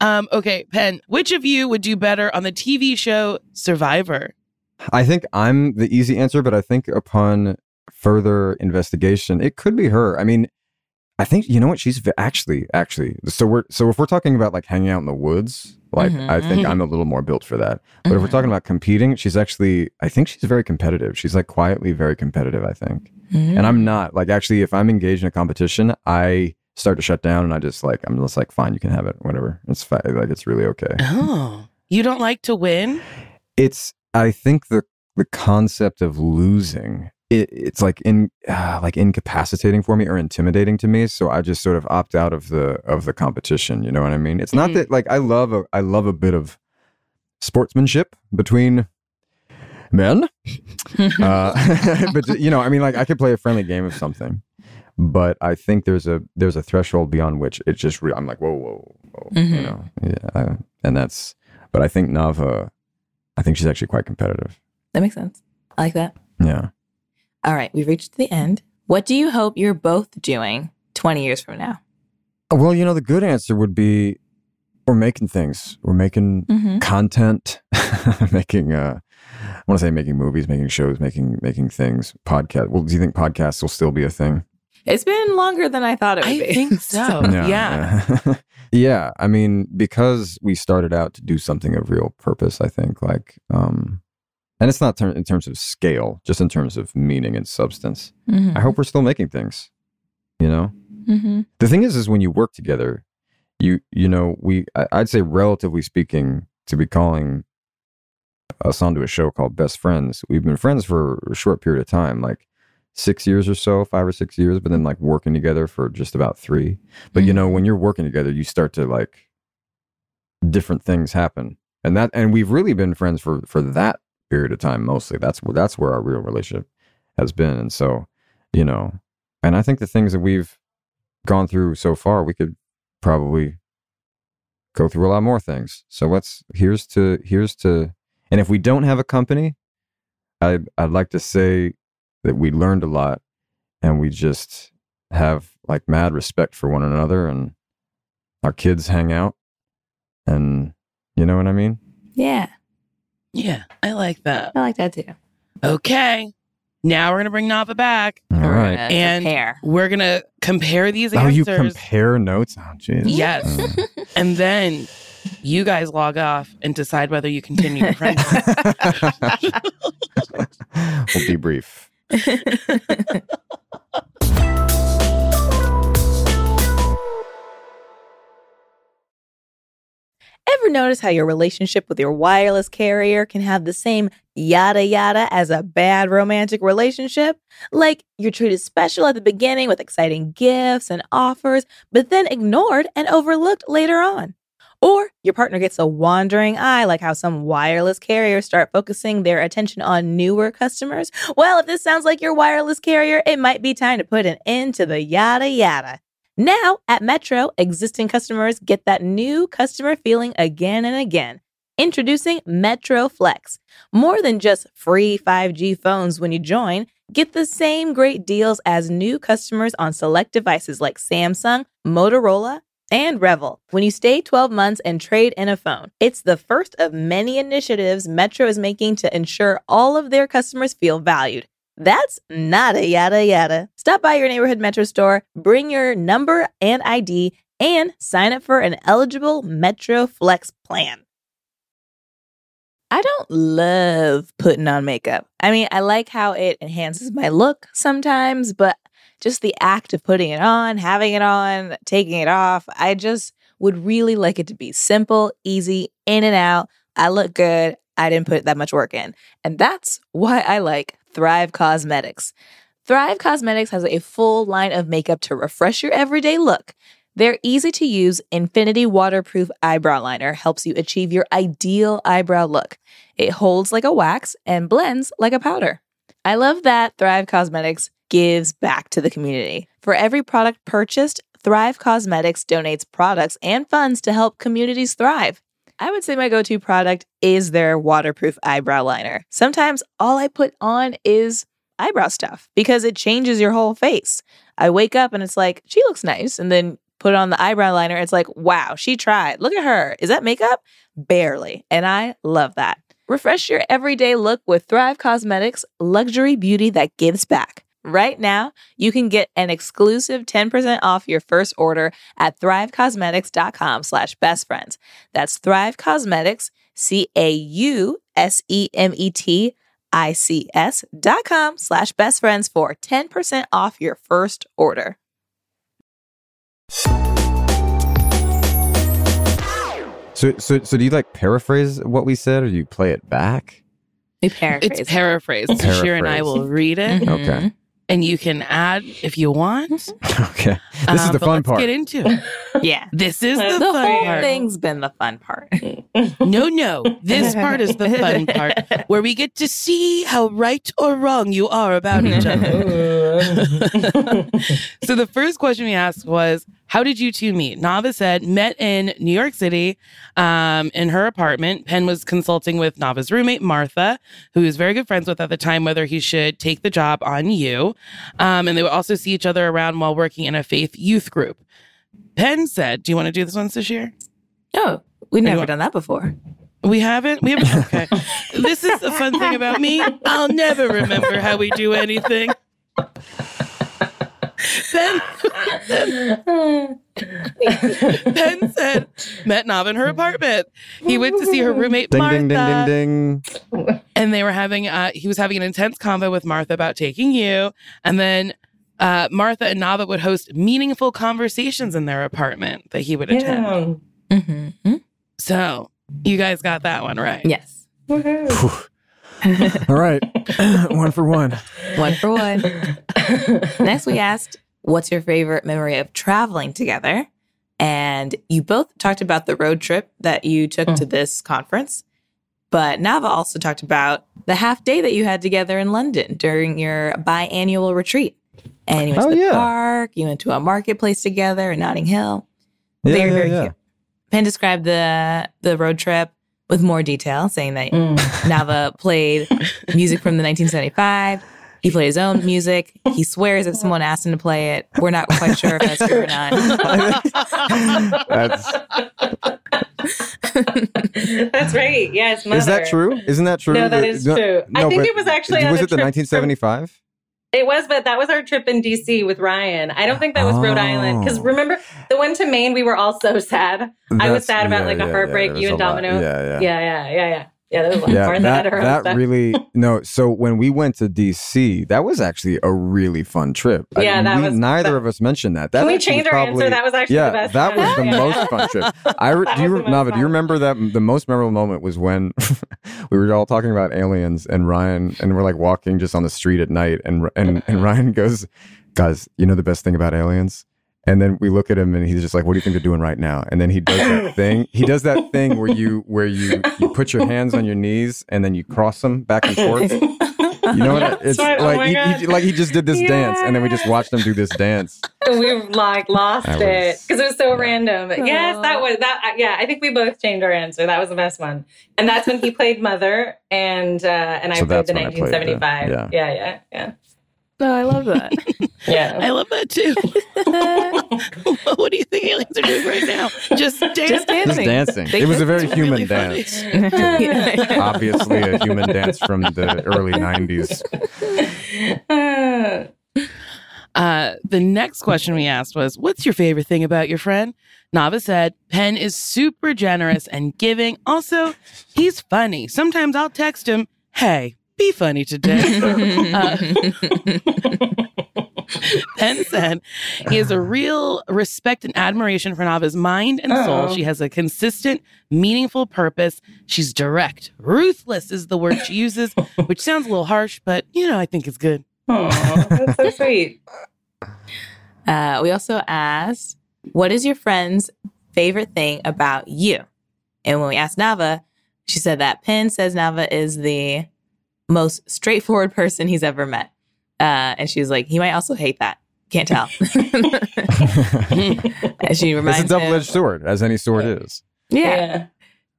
S5: um, okay, Penn, which of you would do better on the TV show Survivor?
S7: I think I'm the easy answer, but I think upon further investigation, it could be her. I mean, I think you know what she's actually actually. So we're so if we're talking about like hanging out in the woods, like mm-hmm, I think
S5: Mhm.
S7: I'm a little more built for that. But if we're talking mm-hmm. about competing, she's actually I think she's very competitive. She's like quietly very competitive. I think, and I'm mm. not like actually if I'm engaged in a competition, I start to shut down and I just like I'm just like fine, you can have it, whatever. It's fine. Like it's really okay.
S5: Oh, you don't like to win?
S7: it's i think the the concept of losing it, it's like in uh, like incapacitating for me or intimidating to me so i just sort of opt out of the of the competition you know what i mean it's not
S5: Mhm.
S7: that like i love a i love a bit of sportsmanship between men uh, <laughs> but you know i mean like i could play a friendly game of something but i think there's a there's a threshold beyond which it just re- i'm like whoa whoa whoa you
S3: Mhm.
S7: know yeah I- and that's but i think nava i think she's actually quite competitive
S3: that makes sense. I like that.
S7: yeah
S3: All right, we've reached the end. What do you hope you're both doing 20 years from now?
S7: well you know the good answer would be we're making things we're making
S3: Mm-hmm.
S7: content <laughs> making uh i want to say making movies making shows making making things podcast well do you think podcasts will still be a thing
S3: It's been longer than I thought it would
S5: I
S3: be.
S5: I think <laughs> so. Yeah.
S7: yeah. <laughs> yeah. I mean, because we started out to do something of real purpose, I think, like, um, and it's not ter- in terms of scale, just in terms of meaning and substance.
S3: Mhm.
S7: I hope we're still making things, you know?
S3: Mhm.
S7: The thing is, is when you work together, you, you know, we, I, I'd say, relatively speaking, to be calling us onto a show called Best Friends, we've been friends for a short period of time. Like, six years or so, five or six years, but then like working together for just about three. But you know, mm. when you're working together, you start to like different things happen, and that and we've really been friends for for that period of time mostly. That's where that's where our real relationship has been, and so you know, and I think the things that we've gone through so far, we could probably go through a lot more things. So let's here's to here's to and if we don't have a company, I I'd like to say that we learned a lot and we just have like mad respect for one another and our kids hang out and you know what I mean?
S3: Yeah,
S5: Yeah, I like that.
S3: I like that too.
S5: Okay. Now we're going to bring Nava back.
S7: All right,
S3: We're
S5: And
S3: compare.
S5: we're going to compare these Answers.
S7: Oh,
S5: answers.
S7: you compare notes? Oh, jeez.
S5: Yes.
S7: Uh, <laughs>
S5: And then you guys log off and decide whether you continue your friendship. <laughs>
S7: we'll be brief. <laughs>
S3: Ever notice how your relationship with your wireless carrier can have the same yada yada as a bad romantic relationship? Like you're treated special at the beginning with exciting gifts and offers, but then ignored and overlooked later on. Or your partner gets a wandering eye, like how some wireless carriers start focusing their attention on newer customers. Well, if this sounds like your wireless carrier, it might be time to put an end to the yada yada. Now, at Metro, existing customers get that new customer feeling again and again. Introducing Metro Flex. More than just free 5G phones when you join, get the same great deals as new customers on select devices like Samsung, Motorola, and REVVL when you stay 12 months and trade in a phone. It's the first of many initiatives Metro is making to ensure all of their customers feel valued. That's not a yada yada. Stop by your neighborhood Metro store, bring your number and ID, and sign up for an eligible Metro Flex plan. I don't love putting on makeup. I mean, I like how it enhances my look sometimes, but just the act of putting it on, having it on, taking it off, I just would really like it to be simple, easy, in and out. I look good. I didn't put that much work in. And that's why I like Thrive Causemetics. Thrive Causemetics has a full line of makeup to refresh your everyday look. Their easy to use Infinity Waterproof Eyebrow Liner helps you achieve your ideal eyebrow look. It holds like a wax and blends like a powder. I love that Thrive Causemetics gives back to the community. For every product purchased, Thrive Causemetics donates products and funds to help communities thrive. I would say my go to product is their waterproof eyebrow liner. Sometimes all I put on is eyebrow stuff because it changes your whole face. I wake up and it's like, she looks nice. And then put on the eyebrow liner. It's like, wow, she tried. Look at her. Is that makeup? Barely. And I love that. Refresh your everyday look with Thrive Causemetics luxury beauty that gives back. Right now, you can get an exclusive 10% off your first order at thrivecausemetics.com slash best friends. That's Thrive Causemetics, C-A-U-S-E-M-E-T-I-C-S dot com slash best friends for 10% off your first order.
S7: So, so, so do you like paraphrase what we said, or do you play it back?
S3: We paraphrase.
S5: It's paraphrased. Shira and I will read it,
S3: Mhm.
S7: Okay,
S5: and you can add if you want. <laughs>
S7: okay. This is
S5: Uh,
S7: the fun
S5: let's
S7: part.
S5: Get into it. <laughs>
S3: Yeah.
S5: This is the,
S6: The
S3: The
S5: fun
S3: whole
S5: part.
S3: thing's been the fun part. <laughs>
S5: No, no. This part is the fun part where we get to see how right or wrong you are about each other. so the first question we asked was, how did you two meet? Nava said, met in New York City um, in her apartment. Penn was consulting with Nava's roommate, Martha, who he was very good friends with at the time, whether he should take the job on you. Um, and they would also see each other around while working in a faith youth group. Penn said, do you want to do this once this year?
S3: Oh, we've never done that before.
S5: We haven't. We haven't. <laughs> Okay. this is the fun thing about me. I'll never remember how we do anything. Penn, Penn said met Nav in her apartment. He went to see her roommate
S7: Ding,
S5: Martha,
S7: ding, ding, ding, ding.
S5: and they were having. Uh, he was having an intense convo with Martha about taking you, and then. Uh, Martha and Nava would host meaningful conversations in their apartment that he would attend.
S6: Yeah.
S3: Mm-hmm.
S5: So you guys got that one right.
S3: Yes.
S6: Woohoo.
S7: Phew. <laughs> All right, <clears throat> one for one.
S3: One for one. <laughs> Next, we asked, What's your favorite memory of traveling together? And you both talked about the road trip that you took to mm. this conference. But Nava also talked about the half day that you had together in London during your biannual retreat. And you went
S7: Oh,
S3: to the
S7: yeah.
S3: park, you went to a marketplace together in Notting Hill.
S7: Yeah,
S3: very,
S7: yeah,
S3: very
S7: yeah.
S3: cute. Penn described the the road trip with more detail, saying that
S6: Mm.
S3: Nava played music from the 1975. He played his own music. He swears if someone asked him to play it. We're not quite sure if that's true or not. <laughs>
S7: That's,
S6: That's right. Yes, mother.
S7: is that true? Isn't that true?
S6: No, that is
S7: No-
S6: true. I think it was actually
S7: Was
S6: a
S7: it the 1975?
S6: It was, but that was our trip in DC with Ryan. I don't think that was Rhode Island because
S7: Oh.
S6: remember the one to Maine. We were all so <laughs> sad. I was sad about
S7: yeah,
S6: like a
S7: yeah,
S6: heartbreak.
S7: yeah,
S6: you and
S7: a lot.
S6: Domino.
S7: Yeah, yeah.
S6: yeah, yeah, yeah, yeah. Yeah, there was
S7: yeah,
S6: more than
S7: that,
S6: that.
S7: that really <laughs> no. So when we went to DC, that was actually a really fun trip. I-
S6: Yeah, that
S7: we-
S6: was-
S7: neither
S6: that-
S7: of us mentioned that. That
S6: Can we change
S7: was
S6: our
S7: probably,
S6: answer? That was actually
S7: yeah,
S6: the best.
S7: that was the
S6: Yeah.
S7: most <laughs> fun trip. I re- do you Nava, do you remember that the most memorable moment was when <laughs> we were all talking about aliens and Ryan and we're like walking just on the street at night and and and Ryan goes, guys, you know the best thing about aliens. And then we look at him and he's just like, "What do you think they're doing right now?" And then he does that <coughs> thing. He does that thing where you where you you put your hands on your knees and then you cross them back and forth. You know what? I- It's
S6: right. Oh
S7: like
S6: my
S7: he, he- like he just did this dance, and then we just watched him do this dance. <laughs>
S6: we like lost
S7: That
S6: it because it was so
S7: yeah.
S6: random. But yes, that was that. uh, Yeah, I think we both changed our answer. That was the best one, and that's when he played Mother, and uh, and I
S7: So
S6: played the
S7: when I played the-
S6: 1975.
S7: yeah.
S6: yeah, yeah, yeah,
S3: Oh, I love that. <laughs>
S6: yeah.
S5: I love that too. <laughs> what do you think aliens are doing right now? Just dancing.
S3: Just dancing.
S7: Just dancing. It was a very human
S5: really
S7: dance. <laughs> Obviously, a human dance from the early '90s.
S6: Uh,
S5: Uh, the next question we asked was, "What's your favorite thing about your friend?" Nava said, "Penn is super generous and giving. Also, he's funny. Sometimes I'll text him, "Hey, be funny today." Uh, <laughs> <laughs> Penn said he has a real respect and admiration for Nava's mind and soul.
S6: Oh.
S5: She has a consistent, meaningful purpose. She's direct. Ruthless is the word she uses, <laughs> which sounds a little harsh, but you know, I think it's good.
S6: aw, that's so sweet.
S3: Uh, we also asked, What is your friend's favorite thing about you? And when we asked Nava, she said that Penn says Nava is the most straightforward <laughs> person he's ever met. Uh, and she was like, He might also hate that. Can't tell. <laughs> <laughs> and she reminds
S7: It's a double
S3: him,
S7: edged sword, as any sword is.
S3: yeah.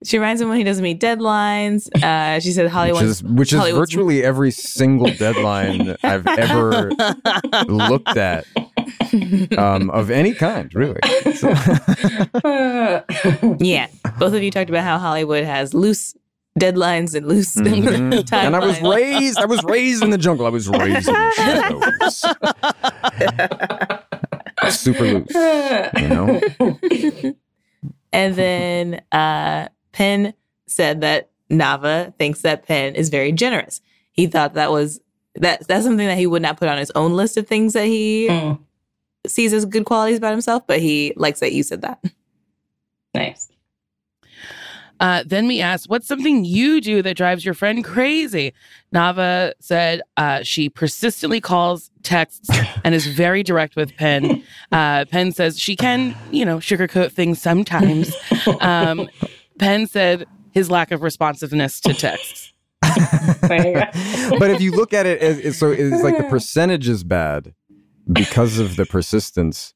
S3: She reminds him when he doesn't meet deadlines. Uh, she said
S7: Which
S3: Hollywood.
S7: is, which is virtually every single deadline I've ever looked at um, of any kind, really. So-
S3: Yeah. Both of you talked about how Hollywood has loose deadlines and loose
S7: Mhm.
S3: timelines. <laughs>
S7: and I was raised. I was raised in the jungle. I was raised in the shadows. <laughs> Super loose, you know. <laughs>
S3: And then uh, Penn said that Nava thinks that Penn is very generous. He thought that was that that's something that he would not put on his own list of things that he
S6: Mm,
S3: sees as good qualities about himself, but he likes that you said that.
S6: nice.
S5: Uh, then we asked, What's something you do that drives your friend crazy? Nava said uh, she persistently calls, texts, <laughs> and is very direct with Penn. <laughs> Uh, Penn says she can, you know, sugarcoat things sometimes. <laughs> Um, Penn said his lack of responsiveness to texts.
S6: There you go.
S7: but if you look at it as as- so it's like the percentage is bad because of the persistence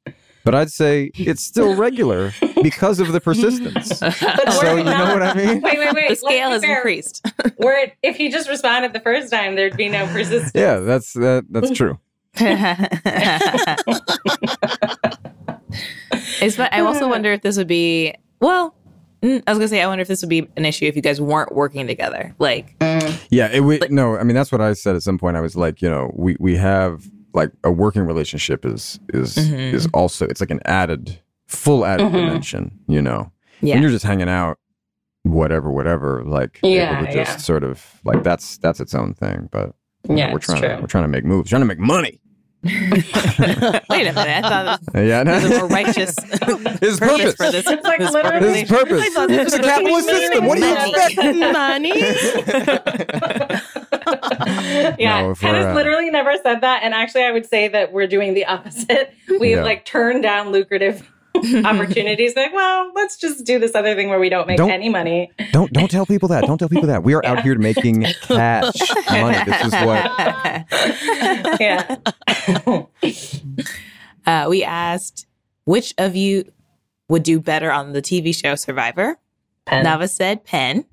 S7: but i'd say it's still regular because of the persistence <laughs>
S6: But
S7: so
S6: we're
S7: you know what i mean
S6: Wait, wait, wait.
S3: The scale
S6: Let's
S3: has
S6: fair.
S3: increased. <laughs>
S6: Where it- if you just responded the first time, there'd be no persistence.
S7: yeah that's that that's true <laughs>
S3: it's fun. I also wonder if this would be well. mm, I was gonna say I wonder if this would be an issue if you guys weren't working together. Like,
S7: yeah it would no i mean that's what i said at some point i was like you know we we have like a working relationship is is
S3: Mhm.
S7: is also it's like an added full added
S6: Mhm.
S7: dimension you know
S3: yeah,
S7: when you're just hanging out whatever whatever, like it
S6: Yeah,
S7: would just
S6: yeah.
S7: sort of like that's that's its own thing but you know,
S6: Yeah,
S7: we're
S6: it's
S7: trying to we're trying to make moves trying to make money <laughs> <laughs>
S3: Wait a minute, I thought
S7: yeah
S3: this was a more righteous <laughs>
S7: his
S3: purpose
S7: purpose
S3: for this.
S6: It's like
S3: this
S6: literally-
S7: his purpose
S3: I thought this
S7: it's a capitalist system what do you expect
S5: Money. <laughs>
S6: yeah,
S7: No, if
S6: Ken has
S7: uh,
S6: literally never said that. And actually, I would say that we're doing the opposite. <laughs> We've
S7: Yeah.
S6: like turned down lucrative <laughs> opportunities. Like, well, let's just do this other thing where we don't make
S7: Don't-
S6: any money.
S7: Don't don't tell people that. Don't tell people that. We are out here making cash money. This is what
S6: yeah.
S3: uh, we asked which of you would do better on the TV show Survivor.
S6: Penn.
S3: Nava said Penn.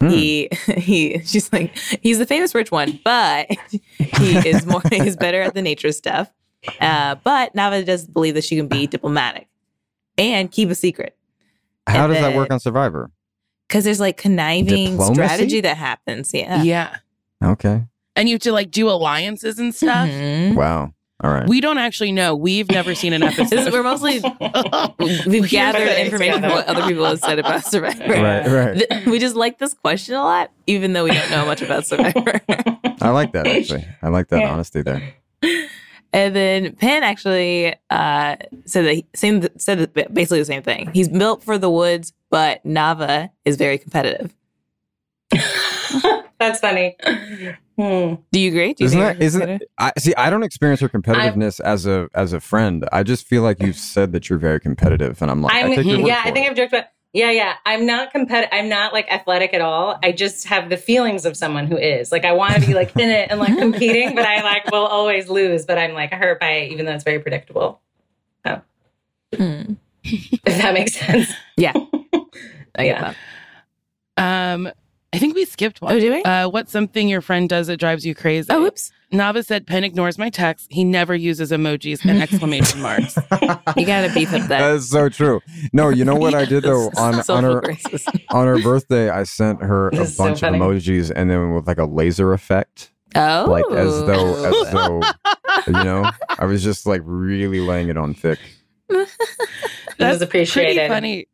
S7: Hmm.
S3: He <laughs> he she's like he's the famous rich one, but <laughs> he is more <laughs> he's better at the nature stuff. Uh, but Nava does believe that she can be diplomatic and keep a secret
S7: How
S3: And
S7: does that
S3: then-
S7: work on Survivor?
S3: because there's like conniving
S7: Diplomacy?
S3: strategy that happens. Yeah.
S5: Yeah.
S7: Okay.
S5: And you have to like do alliances and stuff.
S3: Mhm.
S7: Wow. All right.
S5: We don't actually know. We've never seen an <laughs> episode.
S3: we're mostly <laughs> we've gathered information from what other people have said about Survivor.
S7: right. Right. <laughs>
S3: We just like this question a lot, even though we don't know much about Survivor.
S7: I like that actually. I like that
S6: Yeah.
S7: honesty there.
S3: and then Penn actually uh, said that he, same said basically the same thing. He's built for the woods, but Nava is very competitive.
S6: That's funny. Hmm.
S3: Do you agree? Do you
S7: Isn't
S3: think
S7: that
S3: you're
S7: isn't? I see I don't experience her competitiveness as a as a friend. I just feel like you've said that you're very competitive and I'm like I
S6: I'm
S7: take your word
S6: yeah, I think
S7: it.
S6: I've joked about yeah, yeah. I'm not competitive. I'm not like athletic at all. I just have the feelings of someone who is. Like I want to be like in it and like competing, but I like will always lose. But I'm like hurt by it, even though it's very predictable.
S3: Hmm.
S6: If that makes sense.
S3: Yeah. <laughs> I get
S6: Yeah.
S3: that.
S5: um, I think we skipped one.
S3: Oh, do we?
S5: Uh, what's something your friend does that drives you crazy?
S3: oh, oops.
S5: Nava said Penn ignores my texts. He never uses emojis and exclamation <laughs> marks.
S3: You gotta beef up that.
S7: That is so true. No, you know what I did though <laughs> on on her
S3: graces.
S7: on her birthday I sent her a
S6: This is so
S7: bunch of emojis and then with like a laser effect.
S3: Oh,
S7: Like as though as <laughs> though you know, I was just like really laying it on thick.
S6: It was appreciated.
S5: pretty funny.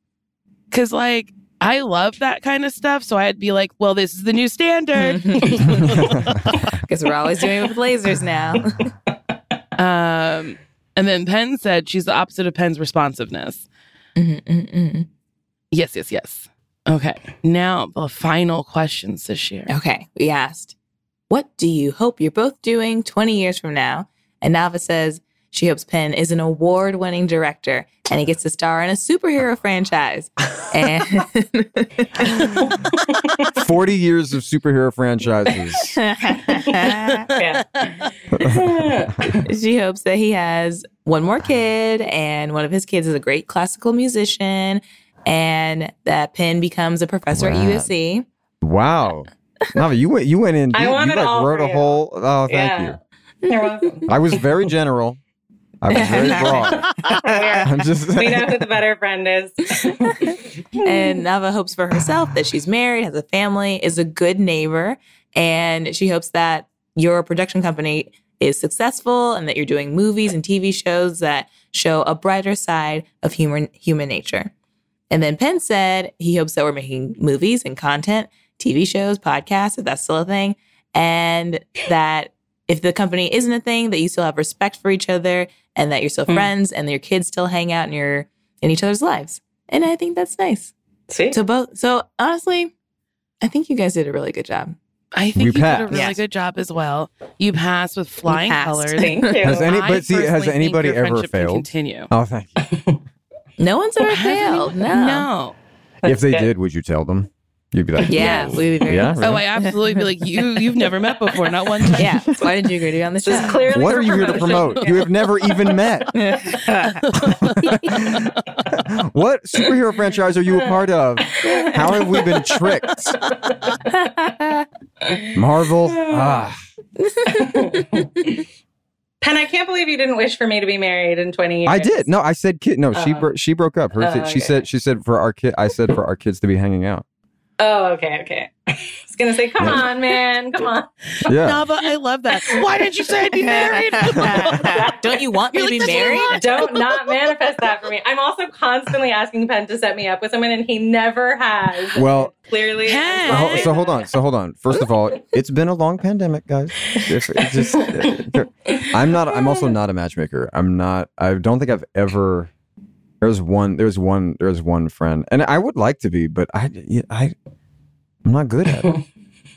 S5: Cause like I love that kind of stuff. So I'd be like, well, this is the new standard. <laughs> <laughs>
S3: Because we're always doing it with lasers now. <laughs>
S5: um, and then Penn said she's the opposite of Penn's responsiveness.
S3: Mhm, mhm, mhm.
S5: Yes, yes, yes. Okay. Now the final questions this year.
S3: Okay, we asked, what do you hope you're both doing 20 years from now? And Nava says she hopes Penn is an award winning director and he gets to star in a superhero franchise. And <laughs>
S7: Forty years of superhero franchises. <laughs>
S3: She hopes that he has one more kid and one of his kids is a great classical musician and that Penn becomes a professor
S7: Wow.
S3: at USC.
S7: Wow. Navi, you went you went in
S6: I
S7: deep.
S6: want
S7: you
S6: it
S7: like
S6: all
S7: wrote
S6: for
S7: a
S6: you.
S7: whole oh thank
S6: Yeah. You're welcome.
S7: you. I was very general. I was <laughs> very broad. <laughs> <laughs> I'm just
S6: we know who the better friend is.
S3: And Nava hopes for herself that she's married, has a family, is a good neighbor, and she hopes that your production company is successful and that you're doing movies and TV shows that show a brighter side of human human nature. And then Penn said he hopes that we're making movies and content, TV shows, podcasts, if that's still a thing, and that if the company isn't a thing, that you still have respect for each other and that you're still
S6: Mm.
S3: friends and that your kids still hang out in your in each other's lives. And I think that's nice.
S6: Sweet.
S3: So both so honestly, I think you guys did a really good job.
S5: I think
S7: We
S5: you did a really
S3: Yes.
S5: good job as well. You passed with flying
S3: passed.
S5: colors.
S6: Thank you.
S7: Has any- but see, has
S5: personally think
S7: anybody
S5: your
S7: ever failed?
S5: Continue.
S7: Oh thank you.
S3: No one's ever
S5: Has
S3: failed.
S5: anyone-
S3: No.
S5: No.
S7: if they
S6: good.
S7: did, would you tell them? You'd be like,
S3: Yeah,
S5: Yes.
S3: we'd be very
S7: Yeah, really?
S5: Oh, I absolutely be like you. You've never met before, not one time. <laughs>
S3: Yeah. Why did you agree to be on the
S6: This
S3: show?
S6: clearly
S7: What are you here to
S6: promotion.
S7: promote? You have never even met. <laughs> <laughs> what superhero franchise are you a part of? How have we been tricked? Marvel. Ah,
S6: Penn, I can't believe you didn't wish for me to be married in 20 years.
S7: I did. No, I said kid. No, she
S6: Oh.
S7: bro- she broke up. Her she
S6: okay.
S7: said she said for our kid. I said for our kids to be hanging out.
S6: Oh, okay, okay. <laughs> I was going to say, come
S7: Yeah.
S6: on, man. <laughs> Come on.
S7: Yeah.
S5: Nava, I love that. Why didn't you say I'd be married? <laughs>
S3: Don't you want me
S5: You're
S3: to be
S5: like, "This is
S3: married?
S6: Don't not manifest that for me. I'm also constantly asking Penn to set me up with someone, and he never has.
S7: Well,
S6: Clearly.
S5: Penn.
S7: So, ho- so hold on. So hold on. First of all, it's been a long pandemic, guys. If it just, I'm not. I'm also not a matchmaker. I'm not. I don't think I've ever. There's one. There's one. There's one friend, and I would like to be, but I. I. I'm not good at it.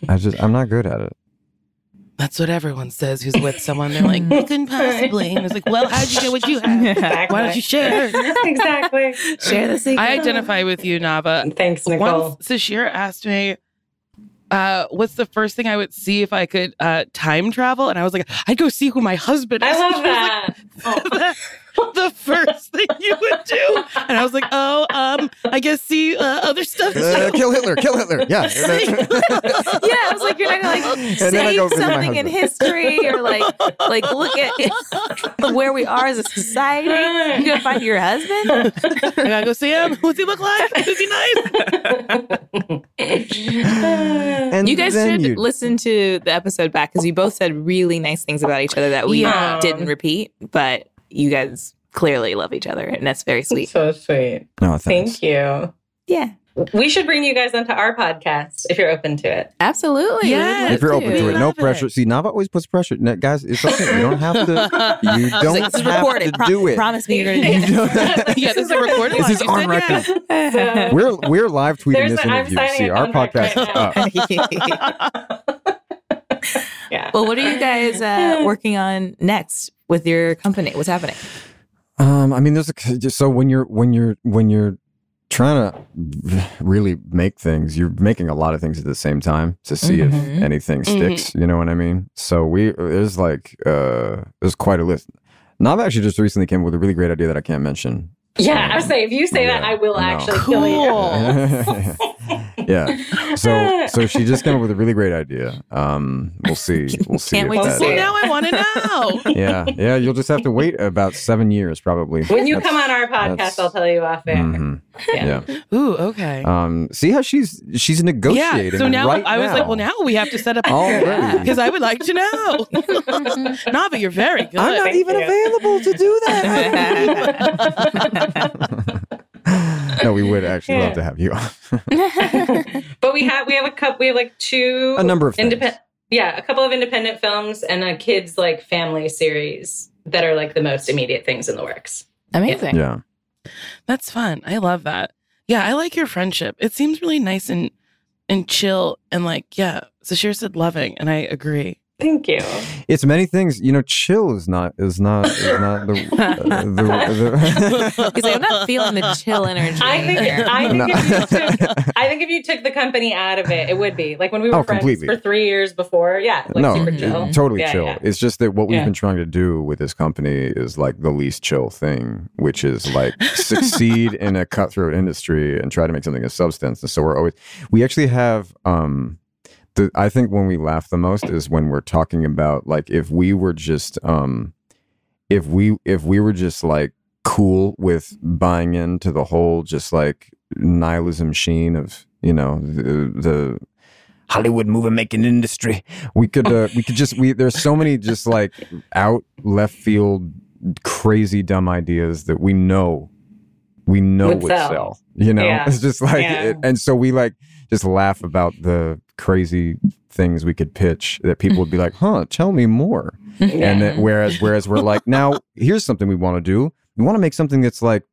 S7: I just. I'm not good at it.
S5: That's what everyone says who's with someone. They're like, you couldn't possibly. And it's like, well, how'd you get what you have?
S6: Exactly. <laughs>
S5: Why don't you share? <laughs>
S6: exactly.
S3: Share the secret.
S5: I identify with you, Nava.
S6: Thanks, Nicole.
S5: Once Sasheer asked me, uh, what's the first thing I would see if I could uh, time travel? And I was like, I'd go see who my husband is.
S6: I love <laughs>
S5: She was like,
S6: that. <laughs>
S5: the first thing you would do. And I was like, oh, um, I guess see uh, other stuff.
S7: Uh, kill Hitler, kill Hitler. Yeah. <laughs> <laughs>
S3: yeah, I was like, you're not gonna like
S7: And then go
S3: save something in history or like like look at where we are as a society. You gonna find your husband?
S5: I gotta go see him. What's he look like? Is he nice?
S7: and
S3: You guys should
S7: you-
S3: listen to the episode back because you both said really nice things about each other that we
S5: Yeah.
S3: didn't repeat, but you guys clearly love each other, and that's very sweet.
S6: so sweet.
S7: No, thanks.
S6: Thank you.
S3: Yeah,
S6: We should bring you guys onto our podcast if you're open to it.
S3: absolutely.
S5: Yes.
S7: If you're open to it, no
S5: Love it.
S7: pressure. See, Nava always puts pressure. No, guys, it's okay. You don't have to. <laughs> You don't
S3: like,
S7: have
S3: recorded.
S7: to
S3: Pro-
S7: do it.
S3: Promise me you're gonna <laughs> do
S7: You <laughs>
S5: yeah, this is a recorded
S7: This is
S5: You
S7: on record.
S5: yes.
S6: So-
S7: We're we're live tweeting
S6: There's
S7: this
S6: a- I'm
S7: interview. See, our podcast
S6: right
S7: is up. <laughs>
S6: yeah.
S3: well, what are you guys uh, <laughs> working on next with your company? What's happening?
S7: Um, I mean, there's a just so when you're when you're when you're trying to really make things, you're making a lot of things at the same time to see
S3: Mhm.
S7: if anything sticks. You know what I mean? So we there's like uh there's quite a list. Nav actually just recently came up with a really great idea that I can't mention.
S6: Yeah, I was saying, if you say that, I will
S7: no.
S6: actually kill you. <laughs>
S7: yeah. So so she just came up with a really great idea. Um, we'll see. <laughs> We'll see.
S3: Can't wait to see
S5: now I want to know. <laughs>
S7: Yeah, yeah. You'll just have to wait about seven years, probably.
S6: When you
S7: That's-
S6: come on our podcast, I'll tell you off air.
S7: mhm,
S6: Yeah.
S7: Yeah.
S5: Ooh, okay.
S7: Um, see how she's she's negotiating.
S5: yeah. So now
S7: right
S5: I was like, well, now we have to set up
S7: Already.
S5: because I would like to know. no, but you're very good.
S7: I'm not
S6: Thank
S7: even
S6: you.
S7: available to do that. No, we would actually love to have you on. <laughs>
S6: But we have we have a couple. We have like two
S7: a number of
S6: independent. Yeah, a couple of independent films and a kids like family series that are like the most immediate things in the works.
S3: Amazing.
S7: Yeah.
S5: That's fun. I love that. Yeah, I like your friendship. It seems really nice and and chill and like yeah. Sasheer said loving, and I agree.
S6: Thank you.
S7: It's many things. You know, chill is not is not is not the, uh, the, the
S3: He's like, I'm not feeling the chill energy.
S6: I think
S3: here.
S6: I think
S7: No.
S6: if you took <laughs> I think if you took the company out of it, it would be like when we were
S7: Oh,
S6: friends
S7: completely.
S6: for three years before. Yeah, like
S7: no,
S6: super chill.
S7: totally
S6: Yeah,
S7: chill.
S6: yeah.
S7: It's just that what we've
S6: Yeah.
S7: been trying to do with this company is like the least chill thing, which is like succeed in a cutthroat industry and try to make something of substance. And so we're always we actually have um the I think when we laugh the most is when we're talking about like if we were just um if we if we were just like cool with buying into the whole just like nihilism sheen of you know the, the Hollywood movie making industry. We could uh, we could just we there's so many just like out left field crazy dumb ideas that we know we know
S6: Would
S7: would
S6: sell.
S7: sell. You know,
S6: Yeah.
S7: it's just like
S6: Yeah.
S7: it, and so we like just laugh about the crazy things we could pitch that people would be like, <laughs> "Huh, tell me more." And then whereas whereas we're like, "Now, here's something we want to do. We want to make something that's like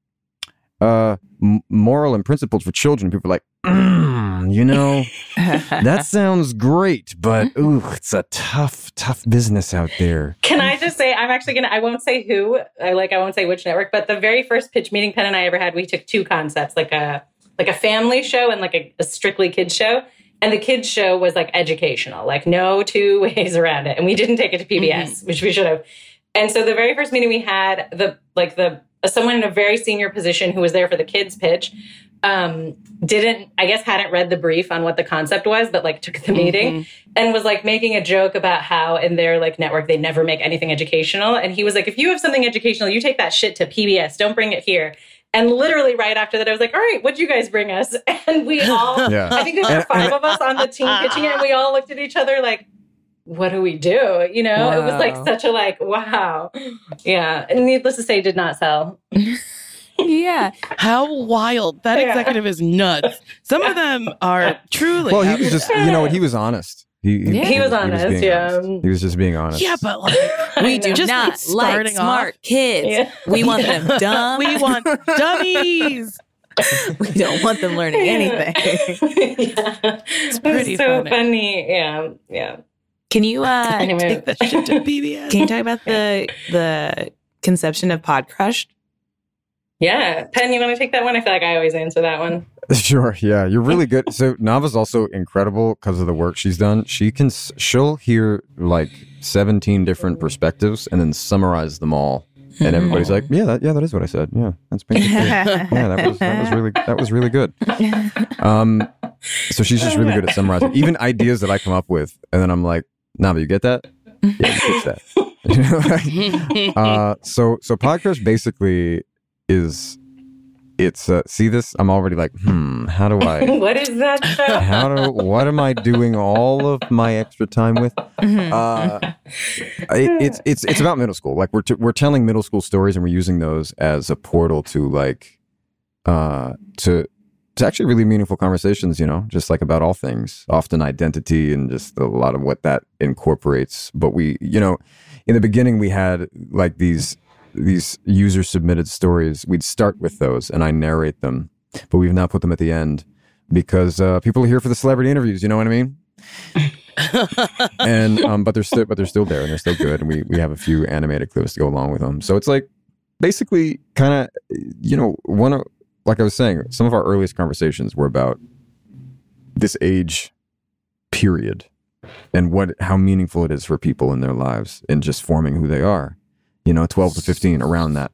S7: uh m- moral and principled for children." People are like, mm, "You know, <laughs> that sounds great, but ooh, it's a tough, tough business out there.
S6: Can I just say I'm actually gonna I won't say who, I like I won't say which network, but the very first pitch meeting Penn and I ever had, we took two concepts, like a like a family show and like a, a strictly kids show. And the kids show was like educational, like no two <laughs> ways around it. And we didn't take it to PBS, which we should have. And so the very first meeting we had, the like the someone in a very senior position who was there for the kids pitch, um, didn't I guess hadn't read the brief on what the concept was, but like took the meeting and was like making a joke about how in their like network they never make anything educational. And he was like, if you have something educational, you take that shit to PBS. Don't bring it here. And literally right after that, I was like, all right, what'd you guys bring us? <laughs> And we all, <laughs>
S7: Yeah.
S6: I think there were five of us on the team pitching it, and we all looked at each other like, what do we do? You know, it was like such a like, wow. Yeah. And needless to say, did not sell. <laughs>
S3: yeah.
S5: How wild! That
S6: Yeah.
S5: executive is nuts. Some of them are truly.
S7: Well, he was just, you know what? He was honest. He,
S3: Yeah.
S6: He was honest,
S7: being
S6: yeah.
S7: honest. He was just being honest.
S5: Yeah, but like <laughs>
S3: We do
S5: Just,
S3: not like smart
S5: off-
S3: kids.
S6: Yeah.
S3: We want them <laughs> dumb.
S5: we want <laughs> dummies.
S3: we don't want them learning anything.
S6: yeah. It's
S5: pretty
S6: so
S5: funny.
S6: funny. Yeah. Yeah.
S3: Can you uh
S6: Anyway.
S5: Take that shit to PBS.
S3: can you talk about the the conception of Podcrushed?
S6: Yeah. Penn, you want to take that one? I feel like I always answer that one. <laughs> <laughs>
S7: Sure. Yeah, you're really good. So <laughs> Nava's also incredible because of the work she's done. She can she'll hear like 17 different perspectives and then summarize them all. And everybody's like, "Yeah, that, yeah, that is what I said. Yeah, that's basically it. yeah, that was that was really that was really good." Um, so she's just really good at summarizing, even ideas that I come up with, and then I'm like, "Nava, you get that? Yeah, you fix that." You know, like, uh, so so podcast basically is it's uh, see this? I'm already like hmm how do i <laughs>
S6: what is that show?
S7: how do what am i doing all of my extra time with?
S3: Mm-hmm.
S7: uh it, it's it's it's about middle school. Like we're t- we're telling middle school stories and we're using those as a portal to like uh to to actually really meaningful conversations you know just like about all things. Often identity and just a lot of what that incorporates. But we you know in the beginning we had like these these user submitted stories we'd start with those and i narrate them but we've now put them at the end because uh, people are here for the celebrity interviews you know what i mean? <laughs> And um but they're still but they're still there and they're still good and we we have a few animated clips to go along with them. So it's like basically kind of you know one of like i was saying some of our earliest conversations were about this age period and what how meaningful it is for people in their lives in just forming who they are you know 12 to 15 around that.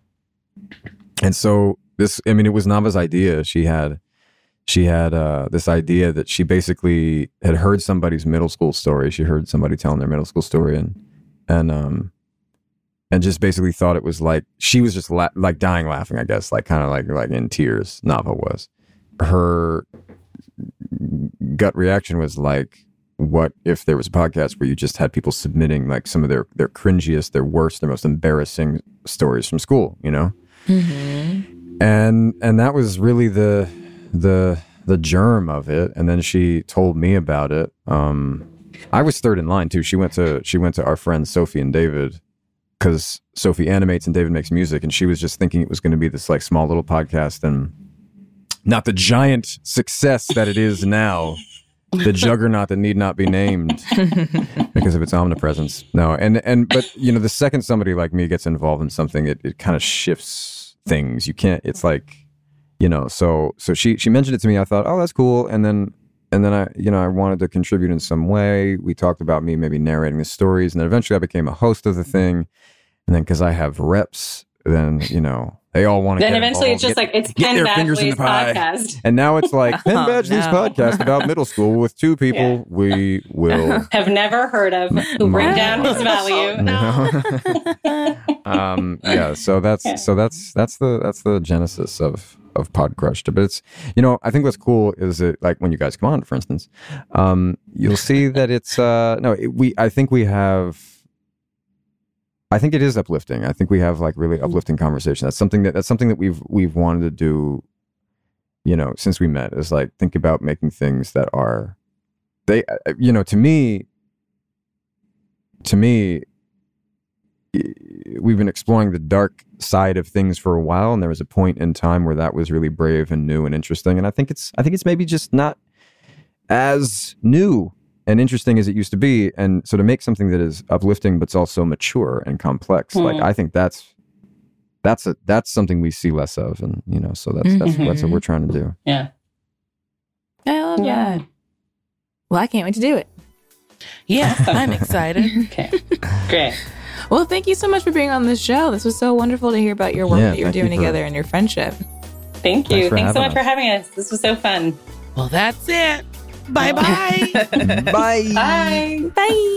S7: And so this i mean it was nava's idea. She had she had uh, this idea that she basically had heard somebody's middle school story. She heard somebody telling their middle school story and and um and just basically thought it was like she was just la- like dying laughing i guess like kind of like like in tears nava was. Her gut reaction was like what if there was a podcast where you just had people submitting like some of their their cringiest their worst their most embarrassing stories from school you know? And and that was really the the the germ of it. And then she told me about it. Um i was third in line too. She went to she went to our friends sophie and david because sophie animates and david makes music. And she was just thinking it was going to be this like small little podcast. And not the giant success that it is now the juggernaut that need not be named <laughs> because of its omnipresence. No and and but you know the second somebody like me gets involved in something it, it kind of shifts things. You can't it's like you know so so she she mentioned it to me. I thought oh that's cool. And then and then i you know i wanted to contribute in some way. We talked about me maybe narrating the stories and then eventually i became a host of the thing. And then because i have reps then you know they all want to
S6: Then eventually it's just like it's
S7: get
S6: Penn
S7: their fingers in the pie.
S6: podcast. <laughs>
S7: and now it's like <laughs> Penn
S3: Oh,
S7: Badgley's
S3: no.
S7: podcast about <laughs> middle school with two people
S6: Yeah.
S7: we will
S6: Have never heard of who bring down his value.
S7: you um yeah so that's
S6: Yeah.
S7: so that's that's the that's the genesis of of Podcrushed but it's you know i think what's cool is that like when you guys come on for instance um you'll see that it's uh no it, we i think we have I think it is uplifting. I think we have like really uplifting conversation. That's something that that's something that we've we've wanted to do, you know, since we met. Is like think about making things that are, they, uh, you know, to me, to me, we've been exploring the dark side of things for a while, and there was a point in time where that was really brave and new and interesting. And I think it's I think it's maybe just not as new and interesting as it used to be. And so to make something that is uplifting but it's also mature and complex, like
S6: Hmm.
S7: I think that's that's a that's something we see less of, and you know, so that's that's that's what we're trying to do.
S6: Yeah.
S3: I love
S6: Yeah.
S3: that. Well, I can't wait to do it.
S5: Yeah, <laughs> I'm excited. <laughs>
S6: Okay. Great.
S3: Well, thank you so much for being on this show. This was so wonderful to hear about your work
S7: Yeah,
S3: that you're
S7: thank you
S3: doing
S7: for-
S3: together and your friendship.
S6: Thank you.
S7: for
S6: Thanks so
S7: having
S6: much for having us. This was so fun.
S5: Well, that's it. Bye bye.
S7: Bye.
S6: Bye.
S3: Bye.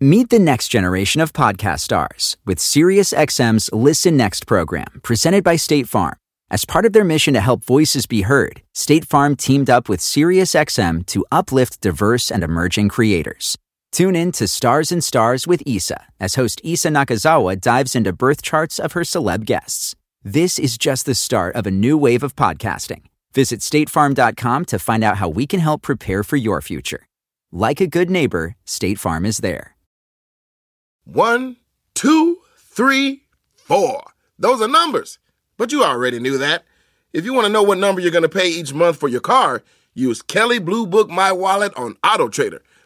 S8: Meet the next generation of podcast stars with SiriusXM's Listen Next program, presented by State Farm. As part of their mission to help voices be heard, State Farm teamed up with SiriusXM to uplift diverse and emerging creators. Tune in to Stars and Stars with Issa as host Issa Nakazawa dives into birth charts of her celeb guests. This is just the start of a new wave of podcasting. Visit statefarm.com to find out how we can help prepare for your future. Like a good neighbor, State Farm is there.
S9: One, two, three, four. Those are numbers. But you already knew that. If you want to know what number you're going to pay each month for your car, use Kelley Blue Book My Wallet on Auto Trader.